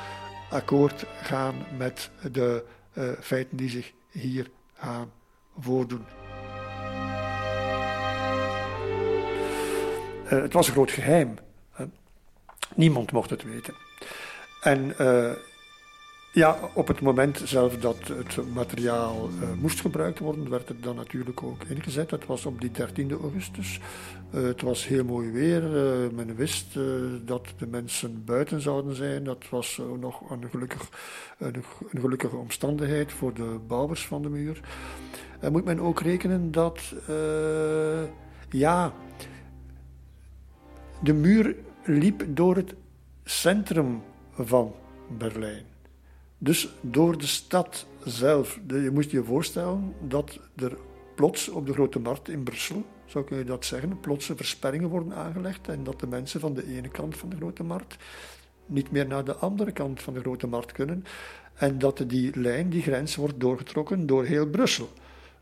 akkoord gaan met de feiten die zich hier gaan voordoen. Uh, het was een groot geheim. Niemand mocht het weten. En uh, ja, op het moment zelf dat het materiaal moest gebruikt worden, werd het dan natuurlijk ook ingezet. Het was op die 13 augustus. het was heel mooi weer. men wist dat de mensen buiten zouden zijn. Dat was nog een, gelukkig, een, gelukkige omstandigheid voor de bouwers van de muur. En moet men ook rekenen dat, ja, de muur liep door het centrum van Berlijn. Dus door de stad zelf. Je moest je voorstellen dat er plots op de Grote Markt in Brussel, zou kun je dat zeggen, plotse versperringen worden aangelegd en dat de mensen van de ene kant van de Grote Markt niet meer naar de andere kant van de Grote Markt kunnen en dat die lijn, die grens, wordt doorgetrokken door heel Brussel.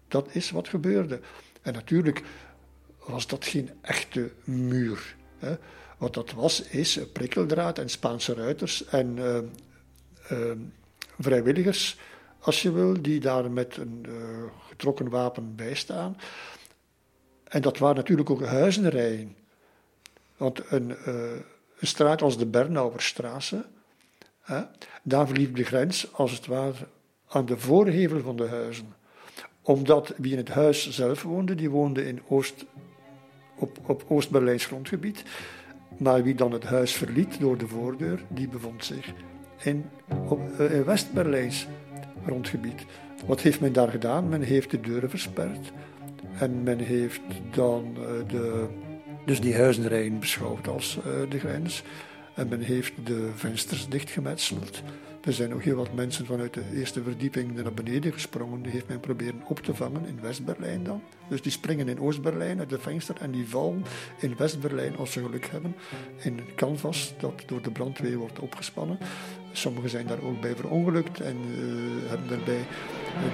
Dat is wat gebeurde. En natuurlijk was dat geen echte muur. Hè. Wat dat was, is prikkeldraad en Spaanse ruiters en uh, uh, vrijwilligers, als je wil, die daar met een uh, getrokken wapen bij staan. En dat waren natuurlijk ook huizenrijen. Want een, een straat als de Bernauerstraße, hè, daar verliep de grens als het ware aan de voorhevel van de huizen. Omdat wie in het huis zelf woonde, die woonde in Oost op, op Oost-Berlijns grondgebied. Maar wie dan het huis verliet door de voordeur, die bevond zich in, uh, in West-Berlijns grondgebied. Wat heeft men daar gedaan? Men heeft de deuren versperd. En men heeft dan uh, de, dus die huizenrijen beschouwd als uh, de grens. En men heeft de vensters dichtgemetseld. Er zijn ook heel wat mensen vanuit de eerste verdieping naar beneden gesprongen. Die heeft men proberen op te vangen in West-Berlijn dan. Dus die springen in Oost-Berlijn uit de venster en die vallen in West-Berlijn als ze geluk hebben. In een canvas dat door de brandweer wordt opgespannen. Sommigen zijn daar ook bij verongelukt en uh, hebben daarbij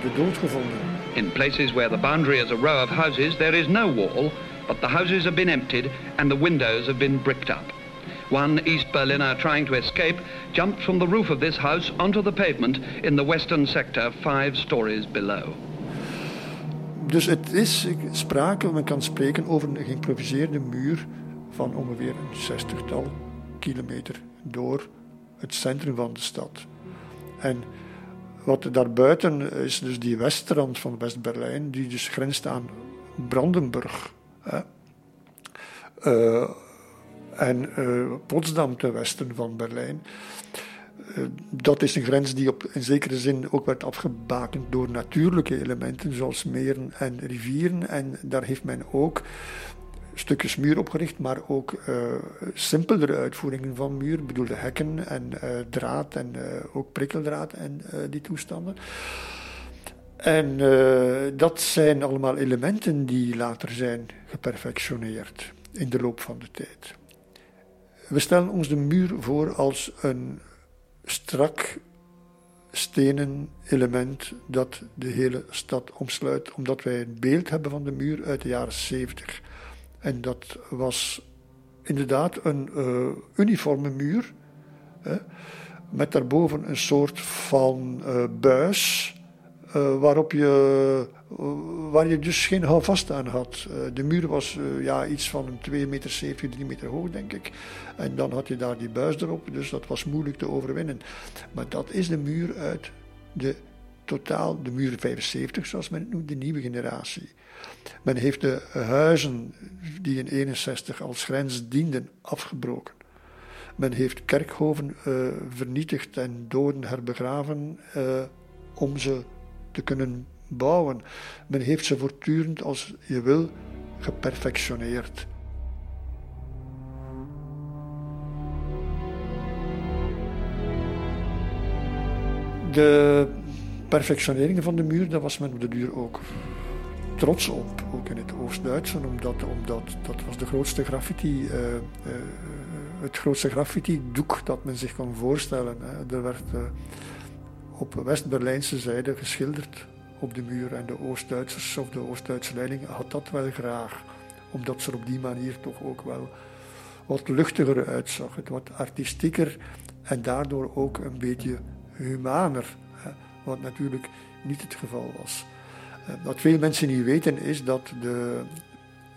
de dood gevonden. In places where the boundary is a row of houses, there is no wall, but the houses have been emptied and the windows have been bricked up. One East Berliner trying to escape jumped from the roof of this house onto the pavement in the western sector, five stories below. Dus het is sprake, men kan spreken over een geïmproviseerde muur van ongeveer een zestigtal kilometer door het centrum van de stad. En wat daarbuiten is dus die westrand van West-Berlijn, die dus grenst aan Brandenburg. Hè. Uh, en uh, Potsdam ten westen van Berlijn. Uh, dat is een grens die op, in zekere zin ook werd afgebakend door natuurlijke elementen zoals meren en rivieren. En daar heeft men ook stukjes muur opgericht, maar ook uh, simpelere uitvoeringen van muur. Ik bedoel de hekken en uh, draad en uh, ook prikkeldraad en die toestanden. En dat zijn allemaal elementen die later zijn geperfectioneerd in de loop van de tijd. We stellen ons de muur voor als een strak stenen element dat de hele stad omsluit, omdat wij een beeld hebben van de muur uit de jaren 70. En dat was inderdaad een uh, uniforme muur, hè, met daarboven een soort van uh, buis, uh, waarop je, waar je dus geen houvast aan had. de muur was ja, iets van een 2 meter, 7, 3 meter hoog, denk ik. En dan had je daar die buis erop, dus dat was moeilijk te overwinnen. Maar dat is de muur uit de totaal, de muur 75, zoals men het noemt, de nieuwe generatie. Men heeft de huizen die in 61 als grens dienden afgebroken. Men heeft kerkhoven uh, vernietigd en doden herbegraven uh, om ze te kunnen bouwen. Men heeft ze voortdurend, als je wil, geperfectioneerd. De perfectionering van de muur, daar was men op de duur ook trots op, ook in het Oost-Duitse, omdat, omdat dat was de grootste graffiti, uh, uh, het grootste graffiti-doek dat men zich kon voorstellen. Hè. Er werd uh, op West-Berlijnse zijde geschilderd op de muur en de Oost-Duitsers of de Oost-Duitse leiding had dat wel graag, omdat ze op die manier toch ook wel wat luchtiger uitzag, het wat artistieker en daardoor ook een beetje humaner, wat natuurlijk niet het geval was. Eh, wat veel mensen niet weten is dat de,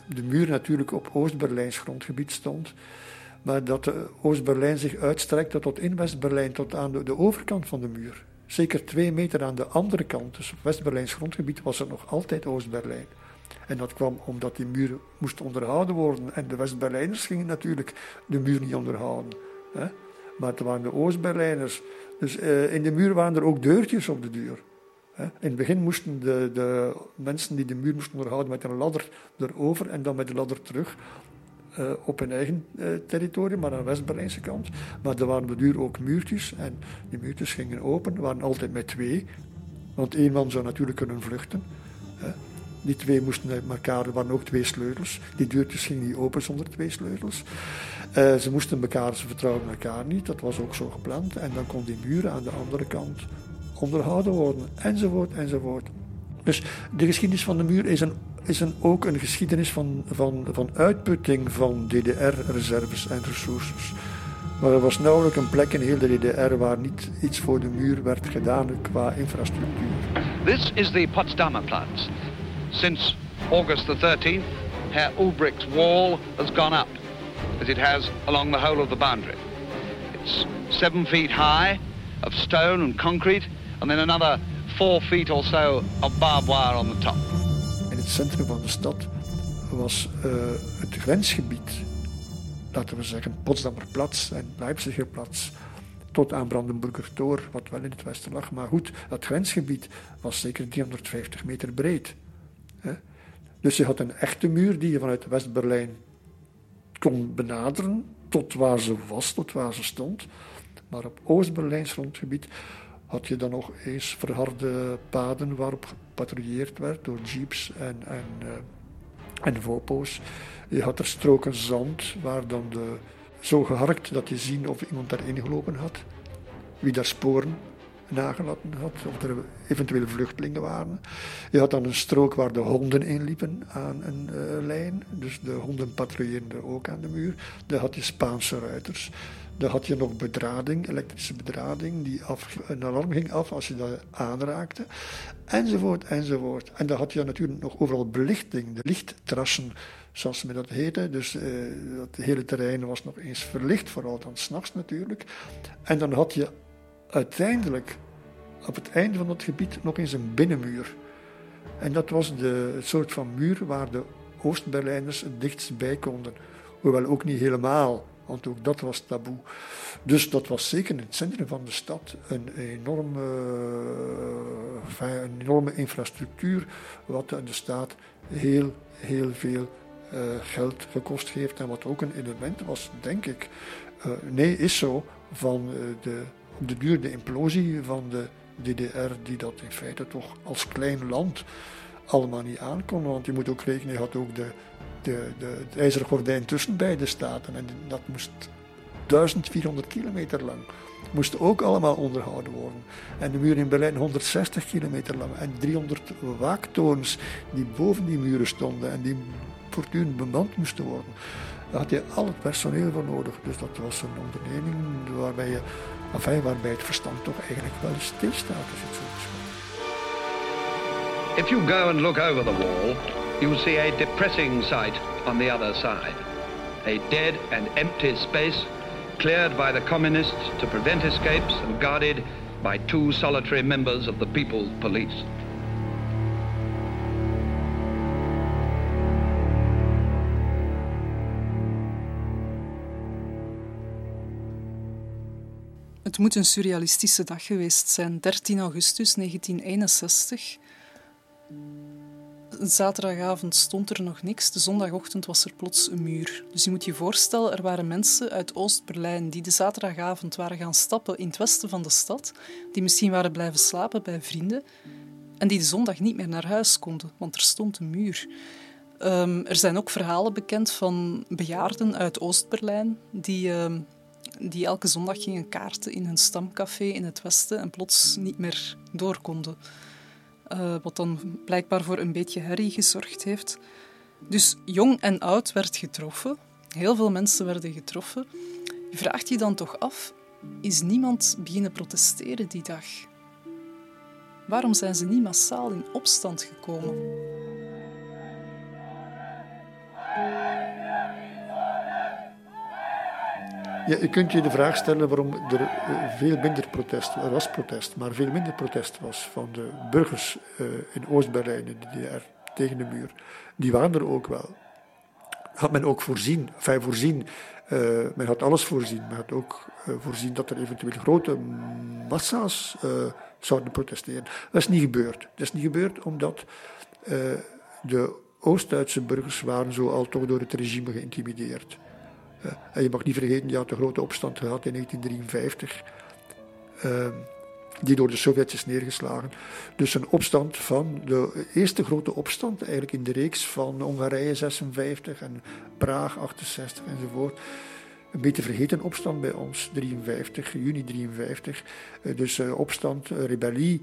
de muur natuurlijk op Oost-Berlijns grondgebied stond. Maar dat Oost-Berlijn zich uitstrekte tot in West-Berlijn, tot aan de, overkant van de muur. Zeker twee meter aan de andere kant, dus op West-Berlijns grondgebied, was er nog altijd Oost-Berlijn. En dat kwam omdat die muur moest onderhouden worden. En de West-Berlijners gingen natuurlijk de muur niet onderhouden. Hè? Maar het waren de Oost-Berlijners. Dus uh, in de muur waren er ook deurtjes op de deur. In het begin moesten de, de, mensen die de muur moesten onderhouden met een ladder erover en dan met de ladder terug uh, op hun eigen uh, territorium, maar aan de West-Berlijnse kant. Maar er waren op de duur ook muurtjes en die muurtjes gingen open, waren altijd met twee, want één man zou natuurlijk kunnen vluchten. Die twee moesten elkaar, er waren ook twee sleutels. Die deurtjes gingen niet open zonder twee sleutels. Uh, ze moesten elkaar, ze vertrouwden elkaar niet, dat was ook zo gepland. En dan kon die muur aan de andere kant onderhouden worden, enzovoort, enzovoort. Dus de geschiedenis van de muur is, een, is een, ook een geschiedenis van, van, van uitputting van DDR-reserves en ressources. Maar er was nauwelijks een plek in heel de DDR waar niet iets voor de muur werd gedaan qua infrastructuur. This is the Potsdamer Platz. Since August the 13th, Herr Ulbricht's wall has gone up, as it has along the whole of the boundary. It's seven feet high, of stone and concrete, and then another four feet or so of barbed wire on the top. In het centrum van de stad was uh, het grensgebied, laten we zeggen Potsdamerplatz en Leipzigerplatz, tot aan Brandenburger Tor, wat wel in het westen lag. Maar goed, dat grensgebied was zeker 350 meter breed. Hè? Dus je had een echte muur die je vanuit West-Berlijn kon benaderen tot waar ze was, tot waar ze stond. Maar op Oost-Berlijns grondgebied had je dan nog eens verharde paden waarop gepatrouilleerd werd door jeeps en, en, uh, en vopo's. Je had er stroken zand waar dan de, zo geharkt dat je zien of iemand daarin gelopen had. Wie daar sporen nagelaten had, of er eventueel vluchtelingen waren. Je had dan een strook waar de honden inliepen aan een uh, lijn. Dus de honden patrouilleerden ook aan de muur. Daar had je Spaanse ruiters. Dan had je nog bedrading, elektrische bedrading, die een alarm ging af als je dat aanraakte, enzovoort, enzovoort. En dan had je natuurlijk nog overal belichting, de lichttrassen, zoals men dat heette. Dus eh, het hele terrein was nog eens verlicht, vooral dan s'nachts natuurlijk. En dan had je uiteindelijk op het einde van dat gebied nog eens een binnenmuur. En dat was de, het soort van muur waar de Oost-Berlijners het dichtst bij konden. Hoewel ook niet helemaal want ook dat was taboe. Dus dat was zeker in het centrum van de stad een enorme, een enorme infrastructuur, wat de staat heel, heel veel uh, geld gekost heeft en wat ook een element was, denk ik. Uh, nee, is zo van de, op de duur de implosie van de DDR, die dat in feite toch als klein land allemaal niet aankon. Want je moet ook rekenen, je had ook de, de, de, het ijzeren gordijn tussen beide staten. En dat moest 1400 kilometer lang. Moest ook allemaal onderhouden worden. En de muur in Berlijn 160 kilometer lang. En 300 waaktorens die boven die muren stonden en die voortdurend bemand moesten worden. Daar had je al het personeel voor nodig. Dus dat was een onderneming waarbij, je, enfin, waarbij het verstand toch eigenlijk wel stilstaat. Als het zo If you go and look over the wall, you'll see a depressing sight on the other side. A dead and empty space cleared by the communists to prevent escapes and guarded by two solitary members of the People's Police. Het moet een surrealistische dag geweest zijn, 13 augustus 1961 zaterdagavond stond er nog niks. De zondagochtend was er plots een muur. Dus je moet je voorstellen, er waren mensen uit Oost-Berlijn die de zaterdagavond waren gaan stappen in het westen van de stad, die misschien waren blijven slapen bij vrienden en die de zondag niet meer naar huis konden, want er stond een muur. Um, er zijn ook verhalen bekend van bejaarden uit Oost-Berlijn die, um, die elke zondag gingen kaarten in hun stamcafé in het westen en plots niet meer door konden. Uh, wat dan blijkbaar voor een beetje herrie gezorgd heeft. Dus jong en oud werd getroffen. Heel veel mensen werden getroffen. Je vraagt je dan toch af, is niemand beginnen protesteren die dag? Waarom zijn ze niet massaal in opstand gekomen? Je kunt je de vraag stellen waarom er eh, veel minder protest, er was protest, maar veel minder protest was van de burgers uh, in Oost-Berlijn, in de DDR, tegen de muur. Die waren er ook wel. Had men ook voorzien, enfin voorzien, uh, men had alles voorzien, men had ook voorzien dat er eventueel grote massa's zouden protesteren. Dat is niet gebeurd. Dat is niet gebeurd omdat de Oost-Duitse burgers waren zo al toch door het regime geïntimideerd en je mag niet vergeten, je had de grote opstand gehad in 1953, ehm, die door de Sovjets is neergeslagen. Dus een opstand van de eerste grote opstand eigenlijk in de reeks van Hongarije 56 en Praag 68 enzovoort. Een beetje vergeten opstand bij ons, 53, juni 53. Eh, dus uh, opstand, rebellie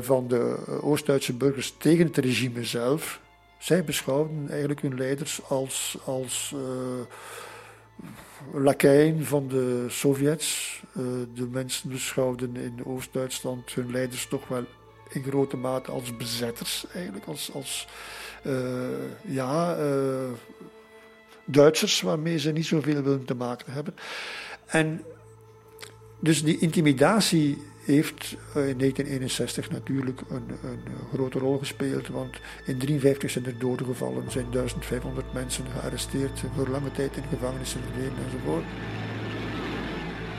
van de Oost-Duitse burgers tegen het regime zelf. Zij beschouwden eigenlijk hun leiders als, als lakeien van de Sovjets. Uh, de mensen beschouwden in Oost-Duitsland hun leiders toch wel in grote mate als bezetters, eigenlijk. Als, als uh, ja, uh, Duitsers waarmee ze niet zoveel willen te maken hebben. En dus die intimidatie heeft eh, in 1961 natuurlijk een, een, grote rol gespeeld. Want in 1953 zijn er doden gevallen, zijn 1500 mensen gearresteerd, voor lange tijd in gevangenissen verdwenen enzovoort.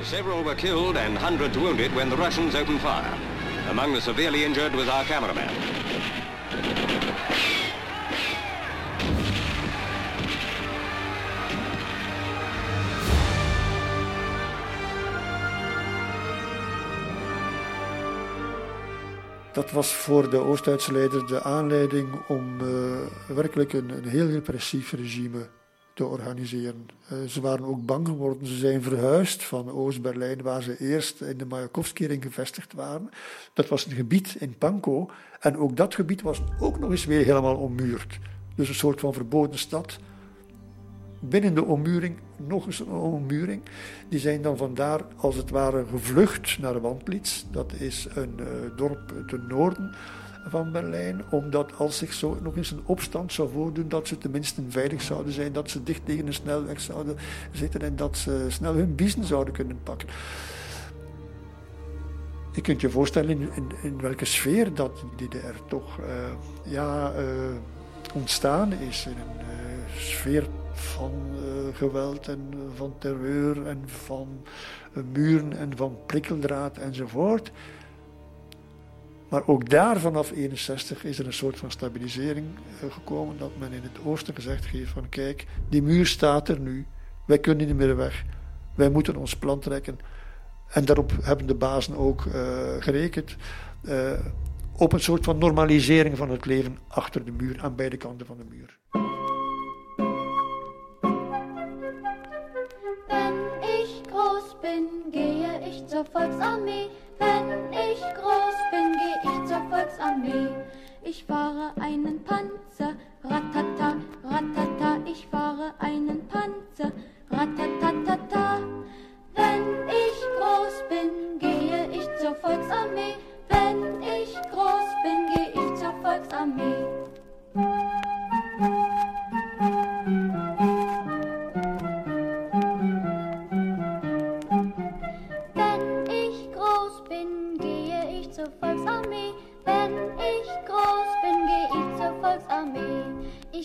Several were killed and hundreds wounded when the Russians opened fire. Among the severely injured was our cameraman. Dat was voor de Oost-Duitse leiders de aanleiding om uh, werkelijk een, een, heel repressief regime te organiseren. Uh, ze waren ook bang geworden. Ze zijn verhuisd van Oost-Berlijn, waar ze eerst in de Majakovskering gevestigd waren. Dat was een gebied in Pankow. En ook dat gebied was ook nog eens weer helemaal ommuurd. Dus een soort van verboden stad binnen de ommuring nog eens een ommuring. Die zijn dan vandaar als het ware gevlucht naar Wandlitz. Dat is een uh, dorp ten noorden van Berlijn, omdat als zich zo nog eens een opstand zou voordoen, dat ze tenminste veilig zouden zijn, dat ze dicht tegen een snelweg zouden zitten en dat ze snel hun business zouden kunnen pakken. Je kunt je voorstellen in, in, in welke sfeer dat die er toch uh, ja, uh, ontstaan is. In een sfeer van uh, geweld en van terreur en van uh, muren en van prikkeldraad enzovoort. Maar ook daar vanaf 61 is er een soort van stabilisering eh, gekomen. Dat men in het oosten gezegd heeft van kijk, die muur staat er nu. Wij kunnen niet meer weg. Wij moeten ons plan trekken. En daarop hebben de bazen ook gerekend. Op een soort van normalisering van het leven achter de muur, aan beide kanten van de muur. Volksarmee. Wenn ich groß bin, gehe ich zur Volksarmee. Ich fahre einen Panzer, ratata, ratata, ich fahre einen Panzer, ratatatata. Wenn ich groß bin, gehe ich zur Volksarmee. Wenn ich groß bin, gehe ich zur Volksarmee.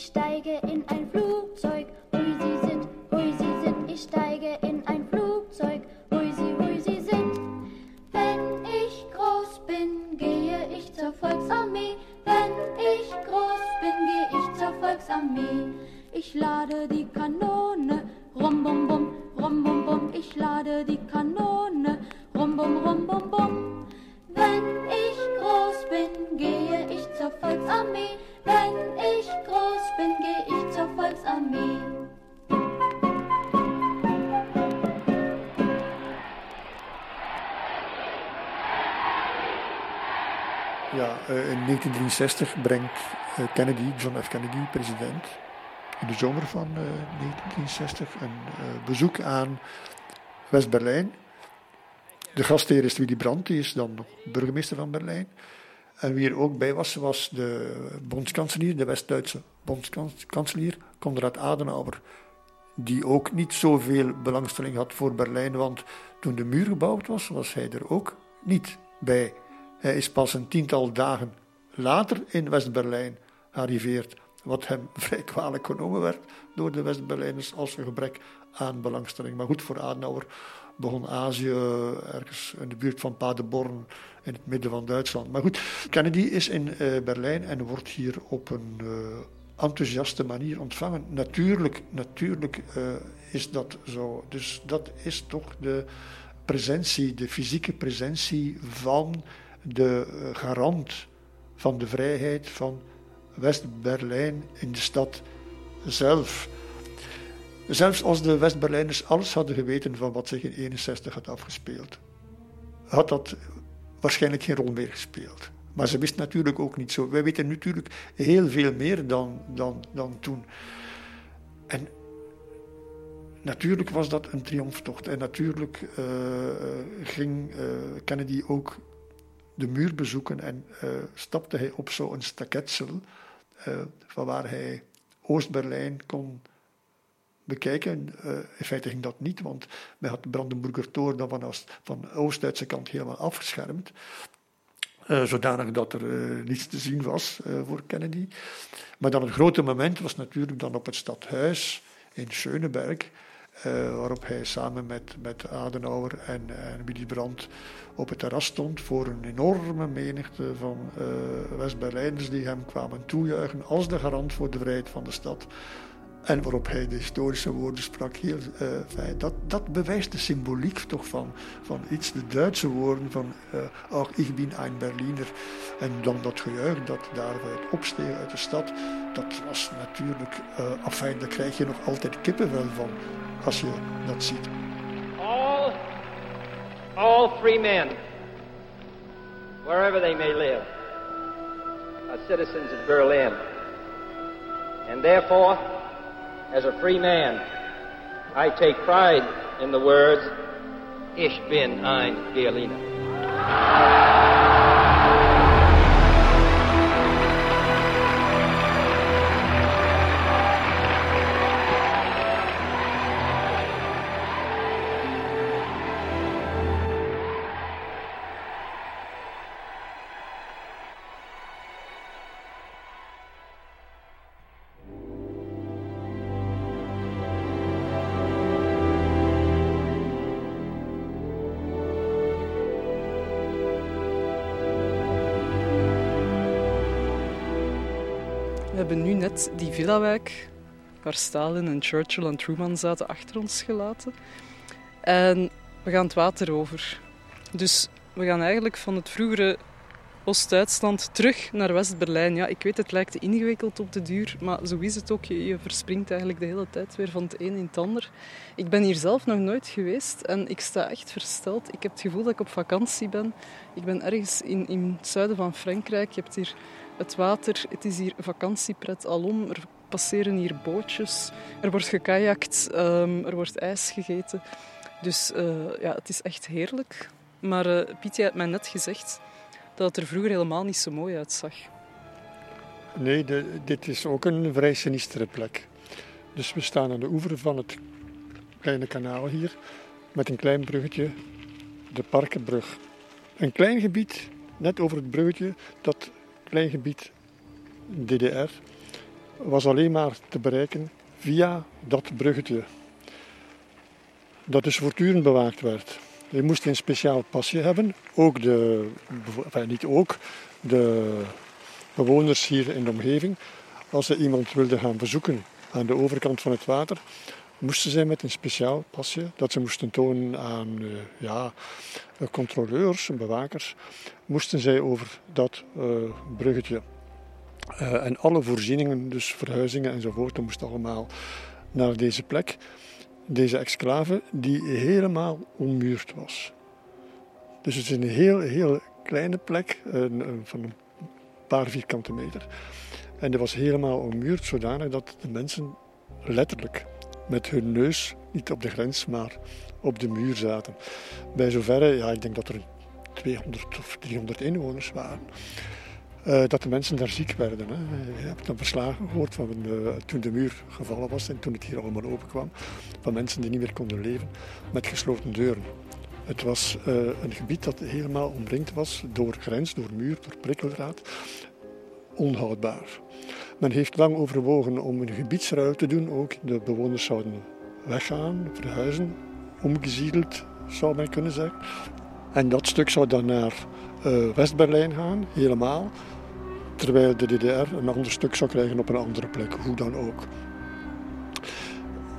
Ich steige in ein Flugzeug, hui sie sind, hui sie sind. Ich steige in ein Flugzeug, hui sie, hui sie sind. Wenn ich groß bin, gehe ich zur Volksarmee. Wenn ich groß bin, gehe ich zur Volksarmee. Ich lade die Kanone, rum bum bum, rum bum bum. Ich lade die Kanone, rum bum rum bum bum. Wenn ich groß bin, gehe ich zur Volksarmee. Wenn ich groß bin, gehe ich zur Volksarmee. Ja, uh, in 1963 brengt uh, Kennedy, John F. Kennedy, president, in de zomer van uh, 1963 een bezoek aan West-Berlijn. De gastheer is Willy Brandt, die is dan nog burgemeester van Berlijn. En wie er ook bij was, was de bondskanselier, de West-Duitse bondskanselier, Konrad Adenauer. Die ook niet zoveel belangstelling had voor Berlijn, want toen de muur gebouwd was, was hij er ook niet bij. Hij is pas een tiental dagen later in West-Berlijn gearriveerd, wat hem (laughs) vrij kwalijk genomen werd door de West-Berlijners als een gebrek aan belangstelling. Maar goed, voor Adenauer begon Azië ergens in de buurt van Paderborn in het midden van Duitsland. Maar goed, Kennedy is in uh, Berlijn en wordt hier op een uh, enthousiaste manier ontvangen. Natuurlijk, natuurlijk uh, is dat zo. Dus dat is toch de presentie, de fysieke presentie van de garant van de vrijheid van West-Berlijn in de stad zelf. Zelfs als de West-Berlijners alles hadden geweten van wat zich in 1961 had afgespeeld, had dat waarschijnlijk geen rol meer gespeeld. Maar ze wisten natuurlijk ook niet zo. Wij weten natuurlijk heel veel meer dan, dan, dan toen. En natuurlijk was dat een triomftocht. En natuurlijk uh, ging uh, Kennedy ook de muur bezoeken en uh, stapte hij op zo'n staketsel van waar hij Oost-Berlijn kon bekijken. Uh, in feite ging dat niet, want men had de Brandenburger Tor dan van, van de Oost-Duitse kant helemaal afgeschermd. Uh, zodanig dat er uh, niets te zien was voor Kennedy. Maar dan het grote moment was natuurlijk dan op het stadhuis in Schöneberg. waarop hij samen met, met Adenauer en, en Willy Brandt op het terras stond voor een enorme menigte van West-Berlijners die hem kwamen toejuichen als de garant voor de vrijheid van de stad. En waarop hij de historische woorden sprak. Heel, uh, fijn. Dat, dat bewijst de symboliek toch van, van iets. De Duitse woorden van uh, auch ich bin ein Berliner. En dan dat gejuich dat daaruit opsteeg uit de stad. Dat was natuurlijk, uh, afijn, daar krijg je nog altijd kippenvel van. Als je dat ziet. All, all free men, wherever they may live, are citizens of Berlin. And therefore, as a free man, I take pride in the words, Ich bin ein Berliner. Die villawijk waar Stalin en Churchill en Truman zaten achter ons gelaten. En we gaan het water over. Dus we gaan eigenlijk van het vroegere Oost-Duitsland terug naar West-Berlijn. Ja, ik weet, het lijkt ingewikkeld op de duur, maar zo is het ook. Je, je verspringt eigenlijk de hele tijd weer van het een in het ander. Ik ben hier zelf nog nooit geweest en ik sta echt versteld. Ik heb het gevoel dat ik op vakantie ben. Ik ben ergens in, in het zuiden van Frankrijk. Je hebt hier het water. Het is hier vakantiepret alom. Er passeren hier bootjes. Er wordt gekajakt. Um, er wordt ijs gegeten. Dus uh, ja, het is echt heerlijk. Maar uh, Piet, jij hebt mij net gezegd dat het er vroeger helemaal niet zo mooi uitzag. Nee, dit is ook een vrij sinistere plek. Dus we staan aan de oever van het kleine kanaal hier, met een klein bruggetje, de Parkenbrug. Een klein gebied, net over het bruggetje, dat klein gebied DDR, was alleen maar te bereiken via dat bruggetje. Dat dus voortdurend bewaakt werd. Je moest een speciaal pasje hebben. Ook de, niet ook, de bewoners hier in de omgeving. Als ze iemand wilden gaan bezoeken aan de overkant van het water, moesten zij met een speciaal pasje dat ze moesten tonen aan uh, ja, controleurs, bewakers, moesten zij over dat uh, bruggetje. En alle voorzieningen, dus verhuizingen enzovoort, moesten allemaal naar deze plek deze exclave die helemaal ommuurd was. Dus het is een heel, heel kleine plek van een paar vierkante meter. En die was helemaal ommuurd zodanig dat de mensen letterlijk met hun neus niet op de grens, maar op de muur zaten. Bij zoverre, ja, ik denk dat er 200 of 300 inwoners waren. Uh, dat de mensen daar ziek werden. Hè. Je hebt dan verslagen gehoord van uh, toen de muur gevallen was en toen het hier allemaal openkwam. Van mensen die niet meer konden leven met gesloten deuren. Het was uh, een gebied dat helemaal omringd was door grens, door muur, door prikkeldraad. Onhoudbaar. Men heeft lang overwogen om een gebiedsruil te doen. Ook de bewoners zouden weggaan, verhuizen, omgeziedeld zou men kunnen zeggen. En dat stuk zou dan naar West-Berlijn gaan, helemaal terwijl de DDR een ander stuk zou krijgen op een andere plek, hoe dan ook.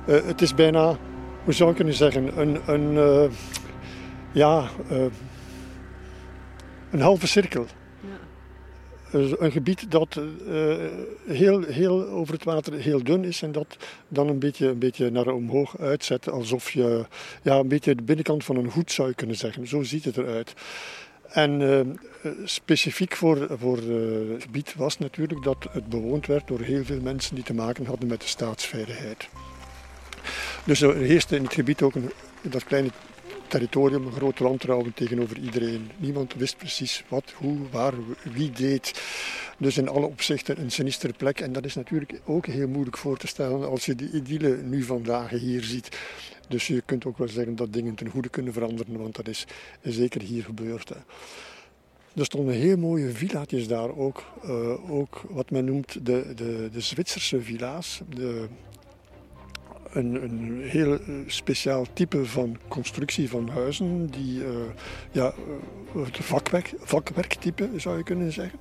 Uh, het is bijna, hoe zou ik kunnen zeggen, een, een, uh, ja, een halve cirkel. Een gebied dat heel, heel over het water heel dun is en dat dan een beetje, een beetje naar omhoog uitzet, alsof je ja, een beetje de binnenkant van een hoed zou kunnen zeggen. Zo ziet het eruit. En uh, specifiek voor, voor uh, het gebied was natuurlijk dat het bewoond werd door heel veel mensen die te maken hadden met de staatsveiligheid. Dus er heerste in het gebied ook een, dat kleine territorium, een groot wantrouwen tegenover iedereen. Niemand wist precies wat, hoe, waar, wie deed. Dus in alle opzichten een sinistere plek. En dat is natuurlijk ook heel moeilijk voor te stellen als je die idylle nu vandaag hier ziet. Dus je kunt ook wel zeggen dat dingen ten goede kunnen veranderen, want dat is zeker hier gebeurd. Hè. Er stonden heel mooie villa's daar ook. Uh, ook wat men noemt de, de, de Zwitserse villa's. De, een, een heel speciaal type van constructie van huizen. Die, uh, ja, het vakwerk, vakwerktype zou je kunnen zeggen.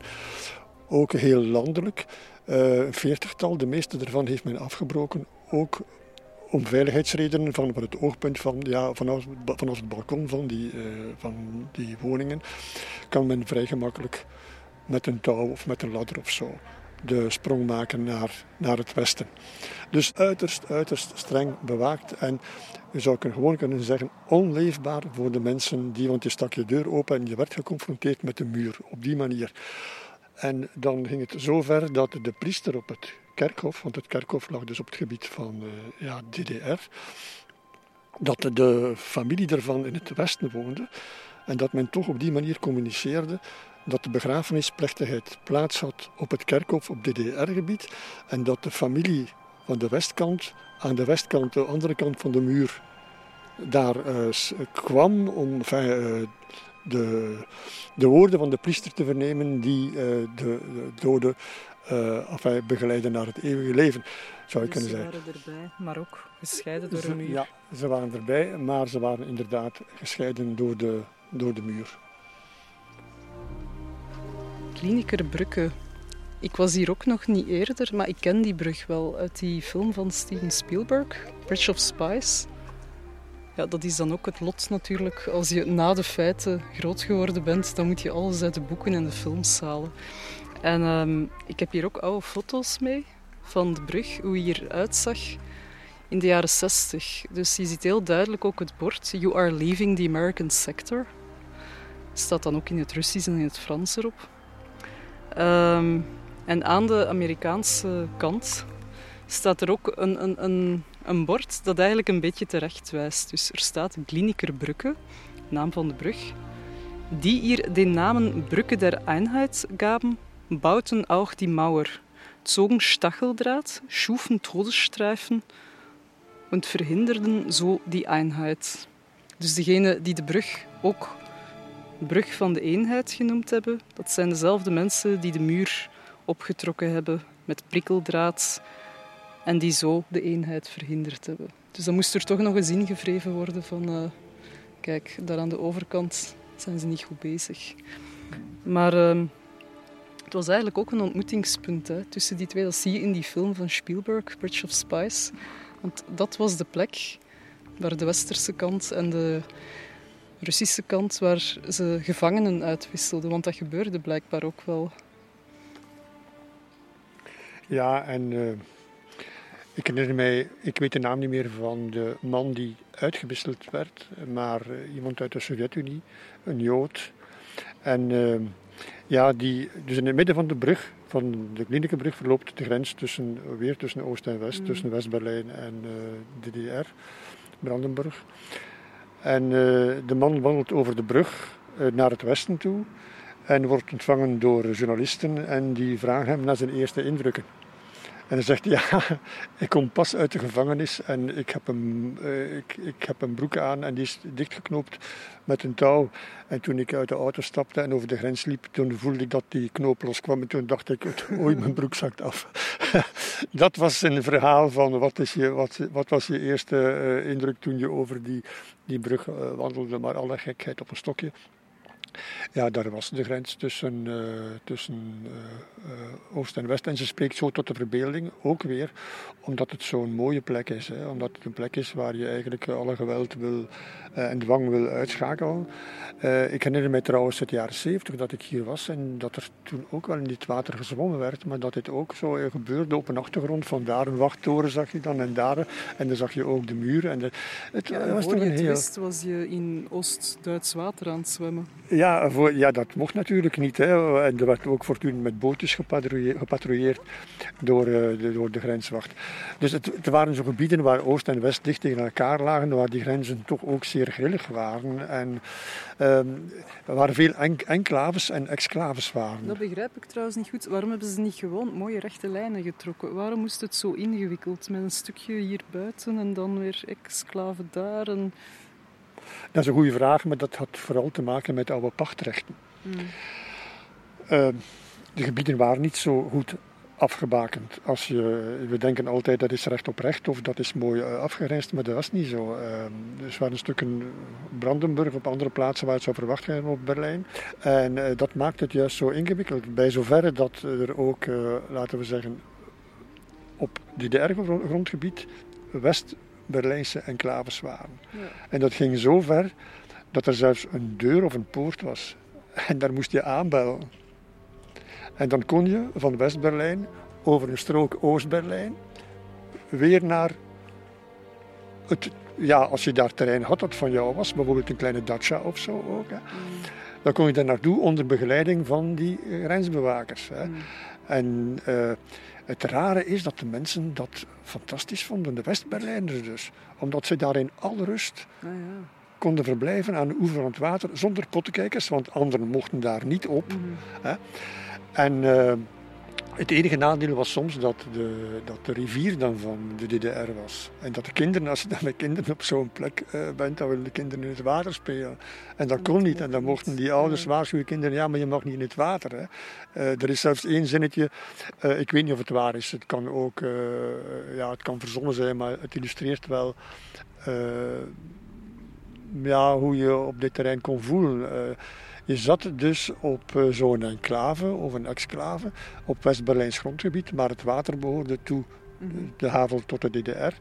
Ook heel landelijk. Een veertigtal, de meeste daarvan heeft men afgebroken. Ook om veiligheidsredenen van, het oogpunt van, ja, vanaf, vanaf het balkon van die, van die woningen kan men vrij gemakkelijk met een touw of met een ladder of zo de sprong maken naar, naar het westen. Dus uiterst, uiterst streng bewaakt en je zou gewoon kunnen zeggen onleefbaar voor de mensen die, want je stak je deur open en je werd geconfronteerd met de muur op die manier. En dan ging het zo ver dat de priester op het kerkhof, want het kerkhof lag dus op het gebied van uh, ja, DDR, dat de familie ervan in het westen woonde en dat men toch op die manier communiceerde dat de begrafenisplechtigheid plaats had op het kerkhof op DDR-gebied en dat de familie van de westkant aan de westkant, de andere kant van de muur, daar uh, kwam om enfin, uh, de, de woorden van de priester te vernemen die uh, de, de doden enfin, begeleiden naar het eeuwige leven, zou je dus kunnen zeggen. Ze waren erbij, maar ook gescheiden door een muur. Ja, ze waren erbij, maar ze waren inderdaad gescheiden door de, door de muur. Kliniker Brugge ik was hier ook nog niet eerder, maar ik ken die brug wel uit die film van Steven Spielberg, Bridge of Spies. Ja, dat is dan ook het lot natuurlijk. Als je na de feiten groot geworden bent, dan moet je alles uit de boeken en de films halen. En ehm, ik heb hier ook oude foto's mee van de brug, hoe hij eruit zag in de jaren 60. Dus je ziet heel duidelijk ook het bord You are leaving the American sector. Staat dan ook in het Russisch en in het Frans erop. Ehm, en aan de Amerikaanse kant staat er ook een, een, een, een bord dat eigenlijk een beetje terecht wijst. Dus er staat Klinikerbrücke, naam van de brug, die hier de namen Brücke der Einheit gaben, bauten auch die Mauer, zogen Stacheldraht, schufen Todesstreifen und verhinderden zo die Einheit. Dus degene die de brug ook brug van de eenheid genoemd hebben, dat zijn dezelfde mensen die de muur opgetrokken hebben met prikkeldraad en die zo de eenheid verhinderd hebben. Dus dan moest er toch nog eens ingevreven worden van uh, kijk, daar aan de overkant zijn ze niet goed bezig. Maar uh, het was eigenlijk ook een ontmoetingspunt hè, tussen die twee. Dat zie je in die film van Spielberg, Bridge of Spies. Want dat was de plek waar de westerse kant en de Russische kant waar ze gevangenen uitwisselden. Want dat gebeurde blijkbaar ook wel. Ja, en uh, ik herinner mij, ik weet de naam niet meer van de man die uitgewisseld werd, maar uh, iemand uit de Sovjet-Unie, een Jood. En uh, ja, die, dus in het midden van de brug, van de Klinikenbrug, verloopt de grens tussen, weer tussen Oost en West, mm. tussen West-Berlijn en de DDR, Brandenburg. En uh, de man wandelt over de brug uh, naar het westen toe en wordt ontvangen door journalisten en die vragen hem naar zijn eerste indrukken. En hij zegt, (laughs) ja, ik kom pas uit de gevangenis en ik heb, een, uh, ik, ik heb een broek aan en die is dichtgeknoopt met een touw. En toen ik uit de auto stapte en over de grens liep, toen voelde ik dat die knoop loskwam. En toen dacht ik, oei, mijn broek zakt af. (laughs) dat was een verhaal van wat, is je, wat, wat was je eerste uh, indruk toen je over die, die brug uh, wandelde. Maar alle gekheid op een stokje. Ja, daar was de grens tussen, uh, tussen uh, uh, Oost en West. En ze spreekt zo tot de verbeelding, ook weer omdat het zo'n mooie plek is. Hè. Omdat het een plek is waar je eigenlijk alle geweld wil, en dwang wil uitschakelen. ik herinner me trouwens het jaren 70 dat ik hier was en dat er toen ook wel in dit water gezwommen werd. Maar dat dit ook zo gebeurde op een achtergrond. Van daar een wachttoren zag je dan en daar. En dan zag je ook de muur. En de, het, ja, was voor je het heel... wist was je in Oost-Duits water aan het zwemmen. Ja, voor, ja, dat mocht natuurlijk niet. Hè. En er werd ook voortdurend met bootjes gepatrouilleerd, door, uh, de, door de grenswacht. Dus het, het, waren zo gebieden waar Oost en West dicht tegen elkaar lagen, waar die grenzen toch ook zeer grillig waren. En er waren veel enk enclaves en exclaves waren. Dat begrijp ik trouwens niet goed. Waarom hebben ze niet gewoon mooie rechte lijnen getrokken? Waarom moest het zo ingewikkeld met een stukje hier buiten en dan weer exclave daar? En... Dat is een goede vraag, maar dat had vooral te maken met oude pachtrechten. Mm. Uh, de gebieden waren niet zo goed afgebakend. Als je, we denken altijd dat is recht op recht of dat is mooi uh, afgereisd, maar dat was niet zo. Uh, dus er waren stukken Brandenburg op andere plaatsen waar het zou verwacht zijn op Berlijn. En uh, dat maakt het juist zo ingewikkeld. Bij zoverre dat er ook, laten we zeggen, op DDR-grondgebied West Berlijnse enclaves waren. Ja. En dat ging zo ver dat er zelfs een deur of een poort was. En daar moest je aanbellen. En dan kon je van West-Berlijn over een strook Oost-Berlijn weer naar het, ja, als je daar terrein had dat van jou was, bijvoorbeeld een kleine dacha of zo ook, hè, mm. dan kon je daar naartoe onder begeleiding van die grensbewakers. Hè. Mm. En uh, het rare is dat de mensen dat fantastisch vonden, de West-Berlijners dus. Omdat ze daar in alle rust ah, ja. konden verblijven aan de oever van het water zonder pottenkijkers, want anderen mochten daar niet op. Mm. Hè. En uh, het enige nadeel was soms dat de, dat de rivier dan van de DDR was. En dat de kinderen, als je dan met kinderen op zo'n plek uh, bent, dan willen de kinderen in het water spelen. En dat kon niet. En dan mochten die ouders waarschuwen kinderen, ja, maar je mag niet in het water. Hè. Uh, er is zelfs één zinnetje, uh, ik weet niet of het waar is. Het kan ook, ja, het kan verzonnen zijn, maar het illustreert wel ja, hoe je op dit terrein kon voelen Je zat dus op uh, zo'n enclave of een exclave op West-Berlijns grondgebied, maar het water behoorde toe de havel tot de DDR.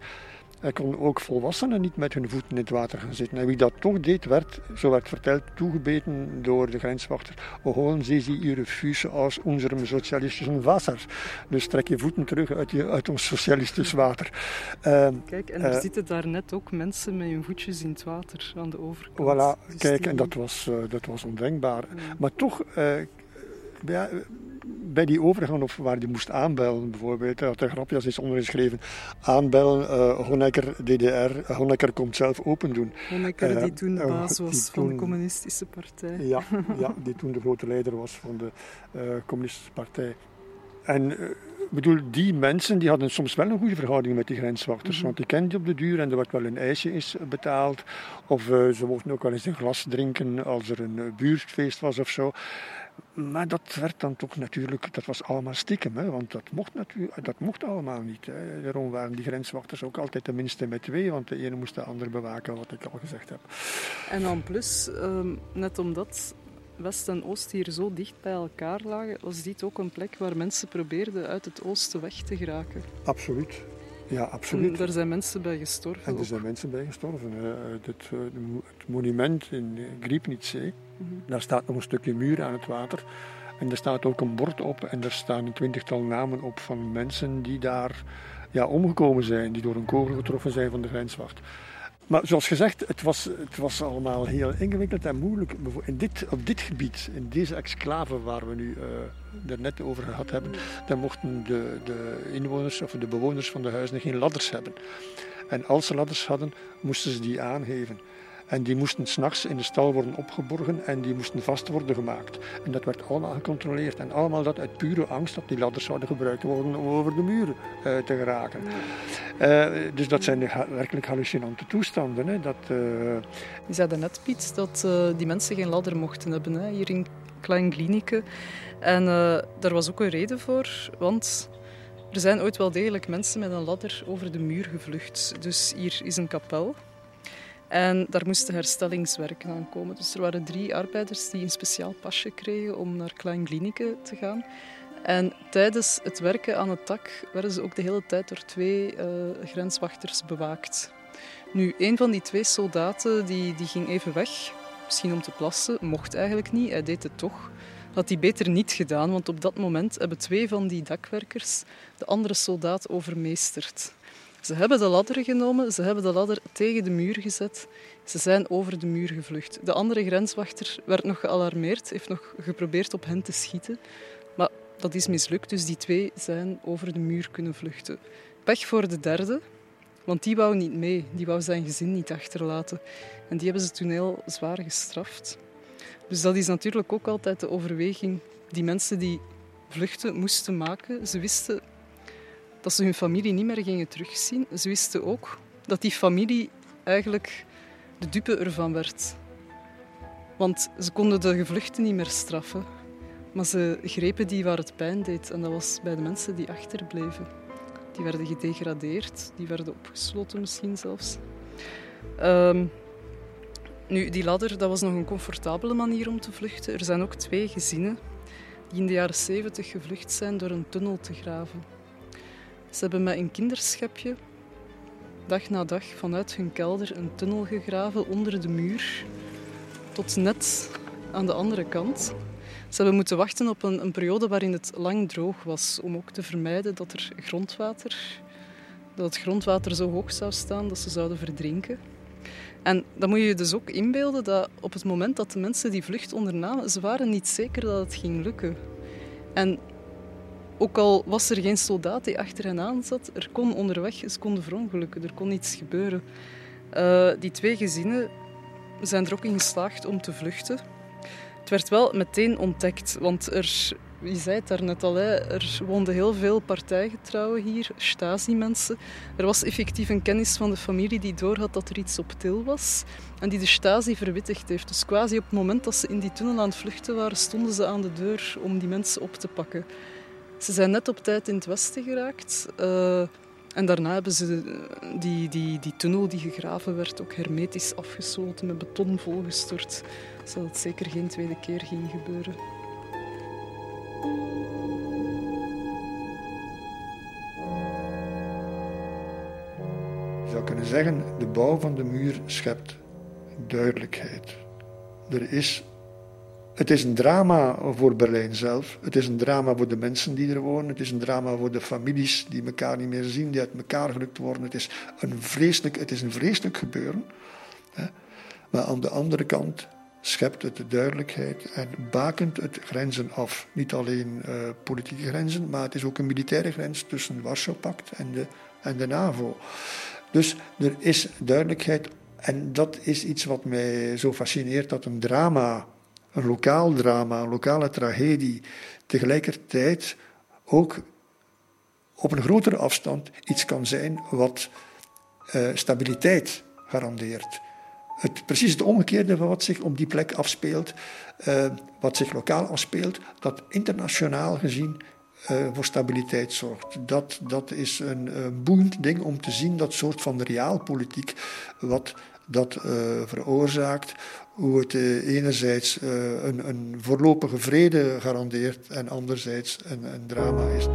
Er kon ook volwassenen niet met hun voeten in het water gaan zitten. En wie dat toch deed, werd, zo werd verteld, toegebeten door de grenswachter. Holen Sie sie Ihre Füße aus unserem sozialistischen Wasser. Dus trek je voeten terug uit, je, uit ons socialistisch water. Uh, kijk, en er uh, zitten daar net ook mensen met hun voetjes in het water aan de overkant. Voilà, dus kijk, en dat was, uh, dat was ondenkbaar. Ja. Maar toch, ja, bij die overgang of waar die moest aanbellen, bijvoorbeeld, had de grapjas is ondergeschreven, aanbellen, uh, Honecker, DDR, Honecker komt zelf open doen. Honecker die toen de baas was van de communistische partij. Ja, (laughs) ja, die toen de grote leider was van de communistische partij. En bedoel, die mensen die hadden soms wel een goede verhouding met die grenswachters. Mm-hmm. Want die kenden die op de duur en er werd wel een ijsje is betaald. Of uh, ze mochten ook wel eens een glas drinken als er een buurtfeest was of zo. Maar dat werd dan toch natuurlijk, dat was allemaal stiekem, hè, want dat mocht, natuurlijk, dat mocht allemaal niet. Hè. Daarom waren die grenswachters ook altijd tenminste met twee, want de ene moest de ander bewaken, wat ik al gezegd heb. En dan plus, um, net omdat West en Oost hier zo dicht bij elkaar lagen, was dit ook een plek waar mensen probeerden uit het oosten weg te geraken. Absoluut. Ja, absoluut. En daar zijn mensen bij gestorven. En er zijn mensen bij gestorven. Het, het, het monument in Griepnitzee, mm daar staat nog een stukje muur aan het water. En er staat ook een bord op en er staan een twintigtal namen op van mensen die daar ja, omgekomen zijn, die door een kogel getroffen zijn van de grenswacht. Maar zoals gezegd, het was, het was allemaal heel ingewikkeld en moeilijk. In dit, op dit gebied, in deze exclave waar we nu uh, er net over gehad hebben, dan mochten de, de inwoners of de bewoners van de huizen geen ladders hebben. En als ze ladders hadden, moesten ze die aangeven. En die moesten s'nachts in de stal worden opgeborgen en die moesten vast worden gemaakt. En dat werd allemaal gecontroleerd. En allemaal dat uit pure angst dat die ladders zouden gebruikt worden om over de muren uh, te geraken. Uh, dus dat zijn werkelijk hallucinante toestanden. Hè. Dat, uh... Je zei net, Piet, dat die mensen geen ladder mochten hebben hè, hier in Klein Klinieke. En daar was ook een reden voor, want er zijn ooit wel degelijk mensen met een ladder over de muur gevlucht. Dus hier is een kapel en daar moesten herstellingswerken aan komen. Dus er waren drie arbeiders die een speciaal pasje kregen om naar Klein te gaan. En tijdens het werken aan het dak werden ze ook de hele tijd door twee uh, grenswachters bewaakt. Nu, een van die twee soldaten die, die ging even weg, misschien om te plassen, mocht eigenlijk niet, hij deed het toch. Had hij beter niet gedaan, want op dat moment hebben twee van die dakwerkers de andere soldaat overmeesterd. Ze hebben de ladder genomen, ze hebben de ladder tegen de muur gezet. Ze zijn over de muur gevlucht. De andere grenswachter werd nog gealarmeerd, heeft nog geprobeerd op hen te schieten. Maar dat is mislukt, dus die twee zijn over de muur kunnen vluchten. Pech voor de derde, want die wou niet mee. Die wou zijn gezin niet achterlaten. En die hebben ze toen heel zwaar gestraft. Dus dat is natuurlijk ook altijd de overweging die mensen die vluchten moesten maken. Ze wisten dat ze hun familie niet meer gingen terugzien. Ze wisten ook dat die familie eigenlijk de dupe ervan werd. Want ze konden de gevluchten niet meer straffen. Maar ze grepen die waar het pijn deed. En dat was bij de mensen die achterbleven. Die werden gedegradeerd, die werden opgesloten misschien zelfs. Um, nu, die ladder dat was nog een comfortabele manier om te vluchten. Er zijn ook twee gezinnen die in de jaren 70 gevlucht zijn door een tunnel te graven. Ze hebben met een kinderschepje dag na dag vanuit hun kelder een tunnel gegraven onder de muur tot net aan de andere kant. Ze hebben moeten wachten op een, een periode waarin het lang droog was, om ook te vermijden dat er grondwater, dat het grondwater zo hoog zou staan dat ze zouden verdrinken. En dan moet je je dus ook inbeelden dat op het moment dat de mensen die vlucht ondernamen, ze waren niet zeker dat het ging lukken. En ook al was er geen soldaat die achter hen aan zat, er kon onderweg, ze konden verongelukken, er kon iets gebeuren. Uh, die twee gezinnen zijn er ook in geslaagd om te vluchten. Het werd wel meteen ontdekt, want er, je zei het daarnet al, er woonden heel veel partijgetrouwen hier, Stasi-mensen. Er was effectief een kennis van de familie die doorhad dat er iets op til was en die de Stasi verwittigd heeft. Dus quasi op het moment dat ze in die tunnel aan het vluchten waren, stonden ze aan de deur om die mensen op te pakken. Ze zijn net op tijd in het westen geraakt. Uh, En daarna hebben ze die, die, die tunnel die gegraven werd ook hermetisch afgesloten, met beton volgestort, zodat het zeker geen tweede keer ging gebeuren. Je zou kunnen zeggen, de bouw van de muur schept duidelijkheid. Er is, het is een drama voor Berlijn zelf. Het is een drama voor de mensen die er wonen. Het is een drama voor de families die elkaar niet meer zien, die uit elkaar gelukt worden. Het is een vreselijk, het is een vreselijk gebeuren. Maar aan de andere kant schept het de duidelijkheid en bakent het grenzen af. Niet alleen uh, politieke grenzen, maar het is ook een militaire grens tussen het Warschau-pact en de, en de NAVO. Dus er is duidelijkheid en dat is iets wat mij zo fascineert, dat een drama, een lokaal drama, een lokale tragedie, tegelijkertijd ook op een grotere afstand iets kan zijn wat uh, stabiliteit garandeert. Het, precies het omgekeerde van wat zich op die plek afspeelt, uh, wat zich lokaal afspeelt, dat internationaal gezien uh, voor stabiliteit zorgt. Dat, dat is een, een ding om te zien, dat soort van realpolitiek, wat dat veroorzaakt, hoe het uh, enerzijds een, een voorlopige vrede garandeert en anderzijds een, een drama is.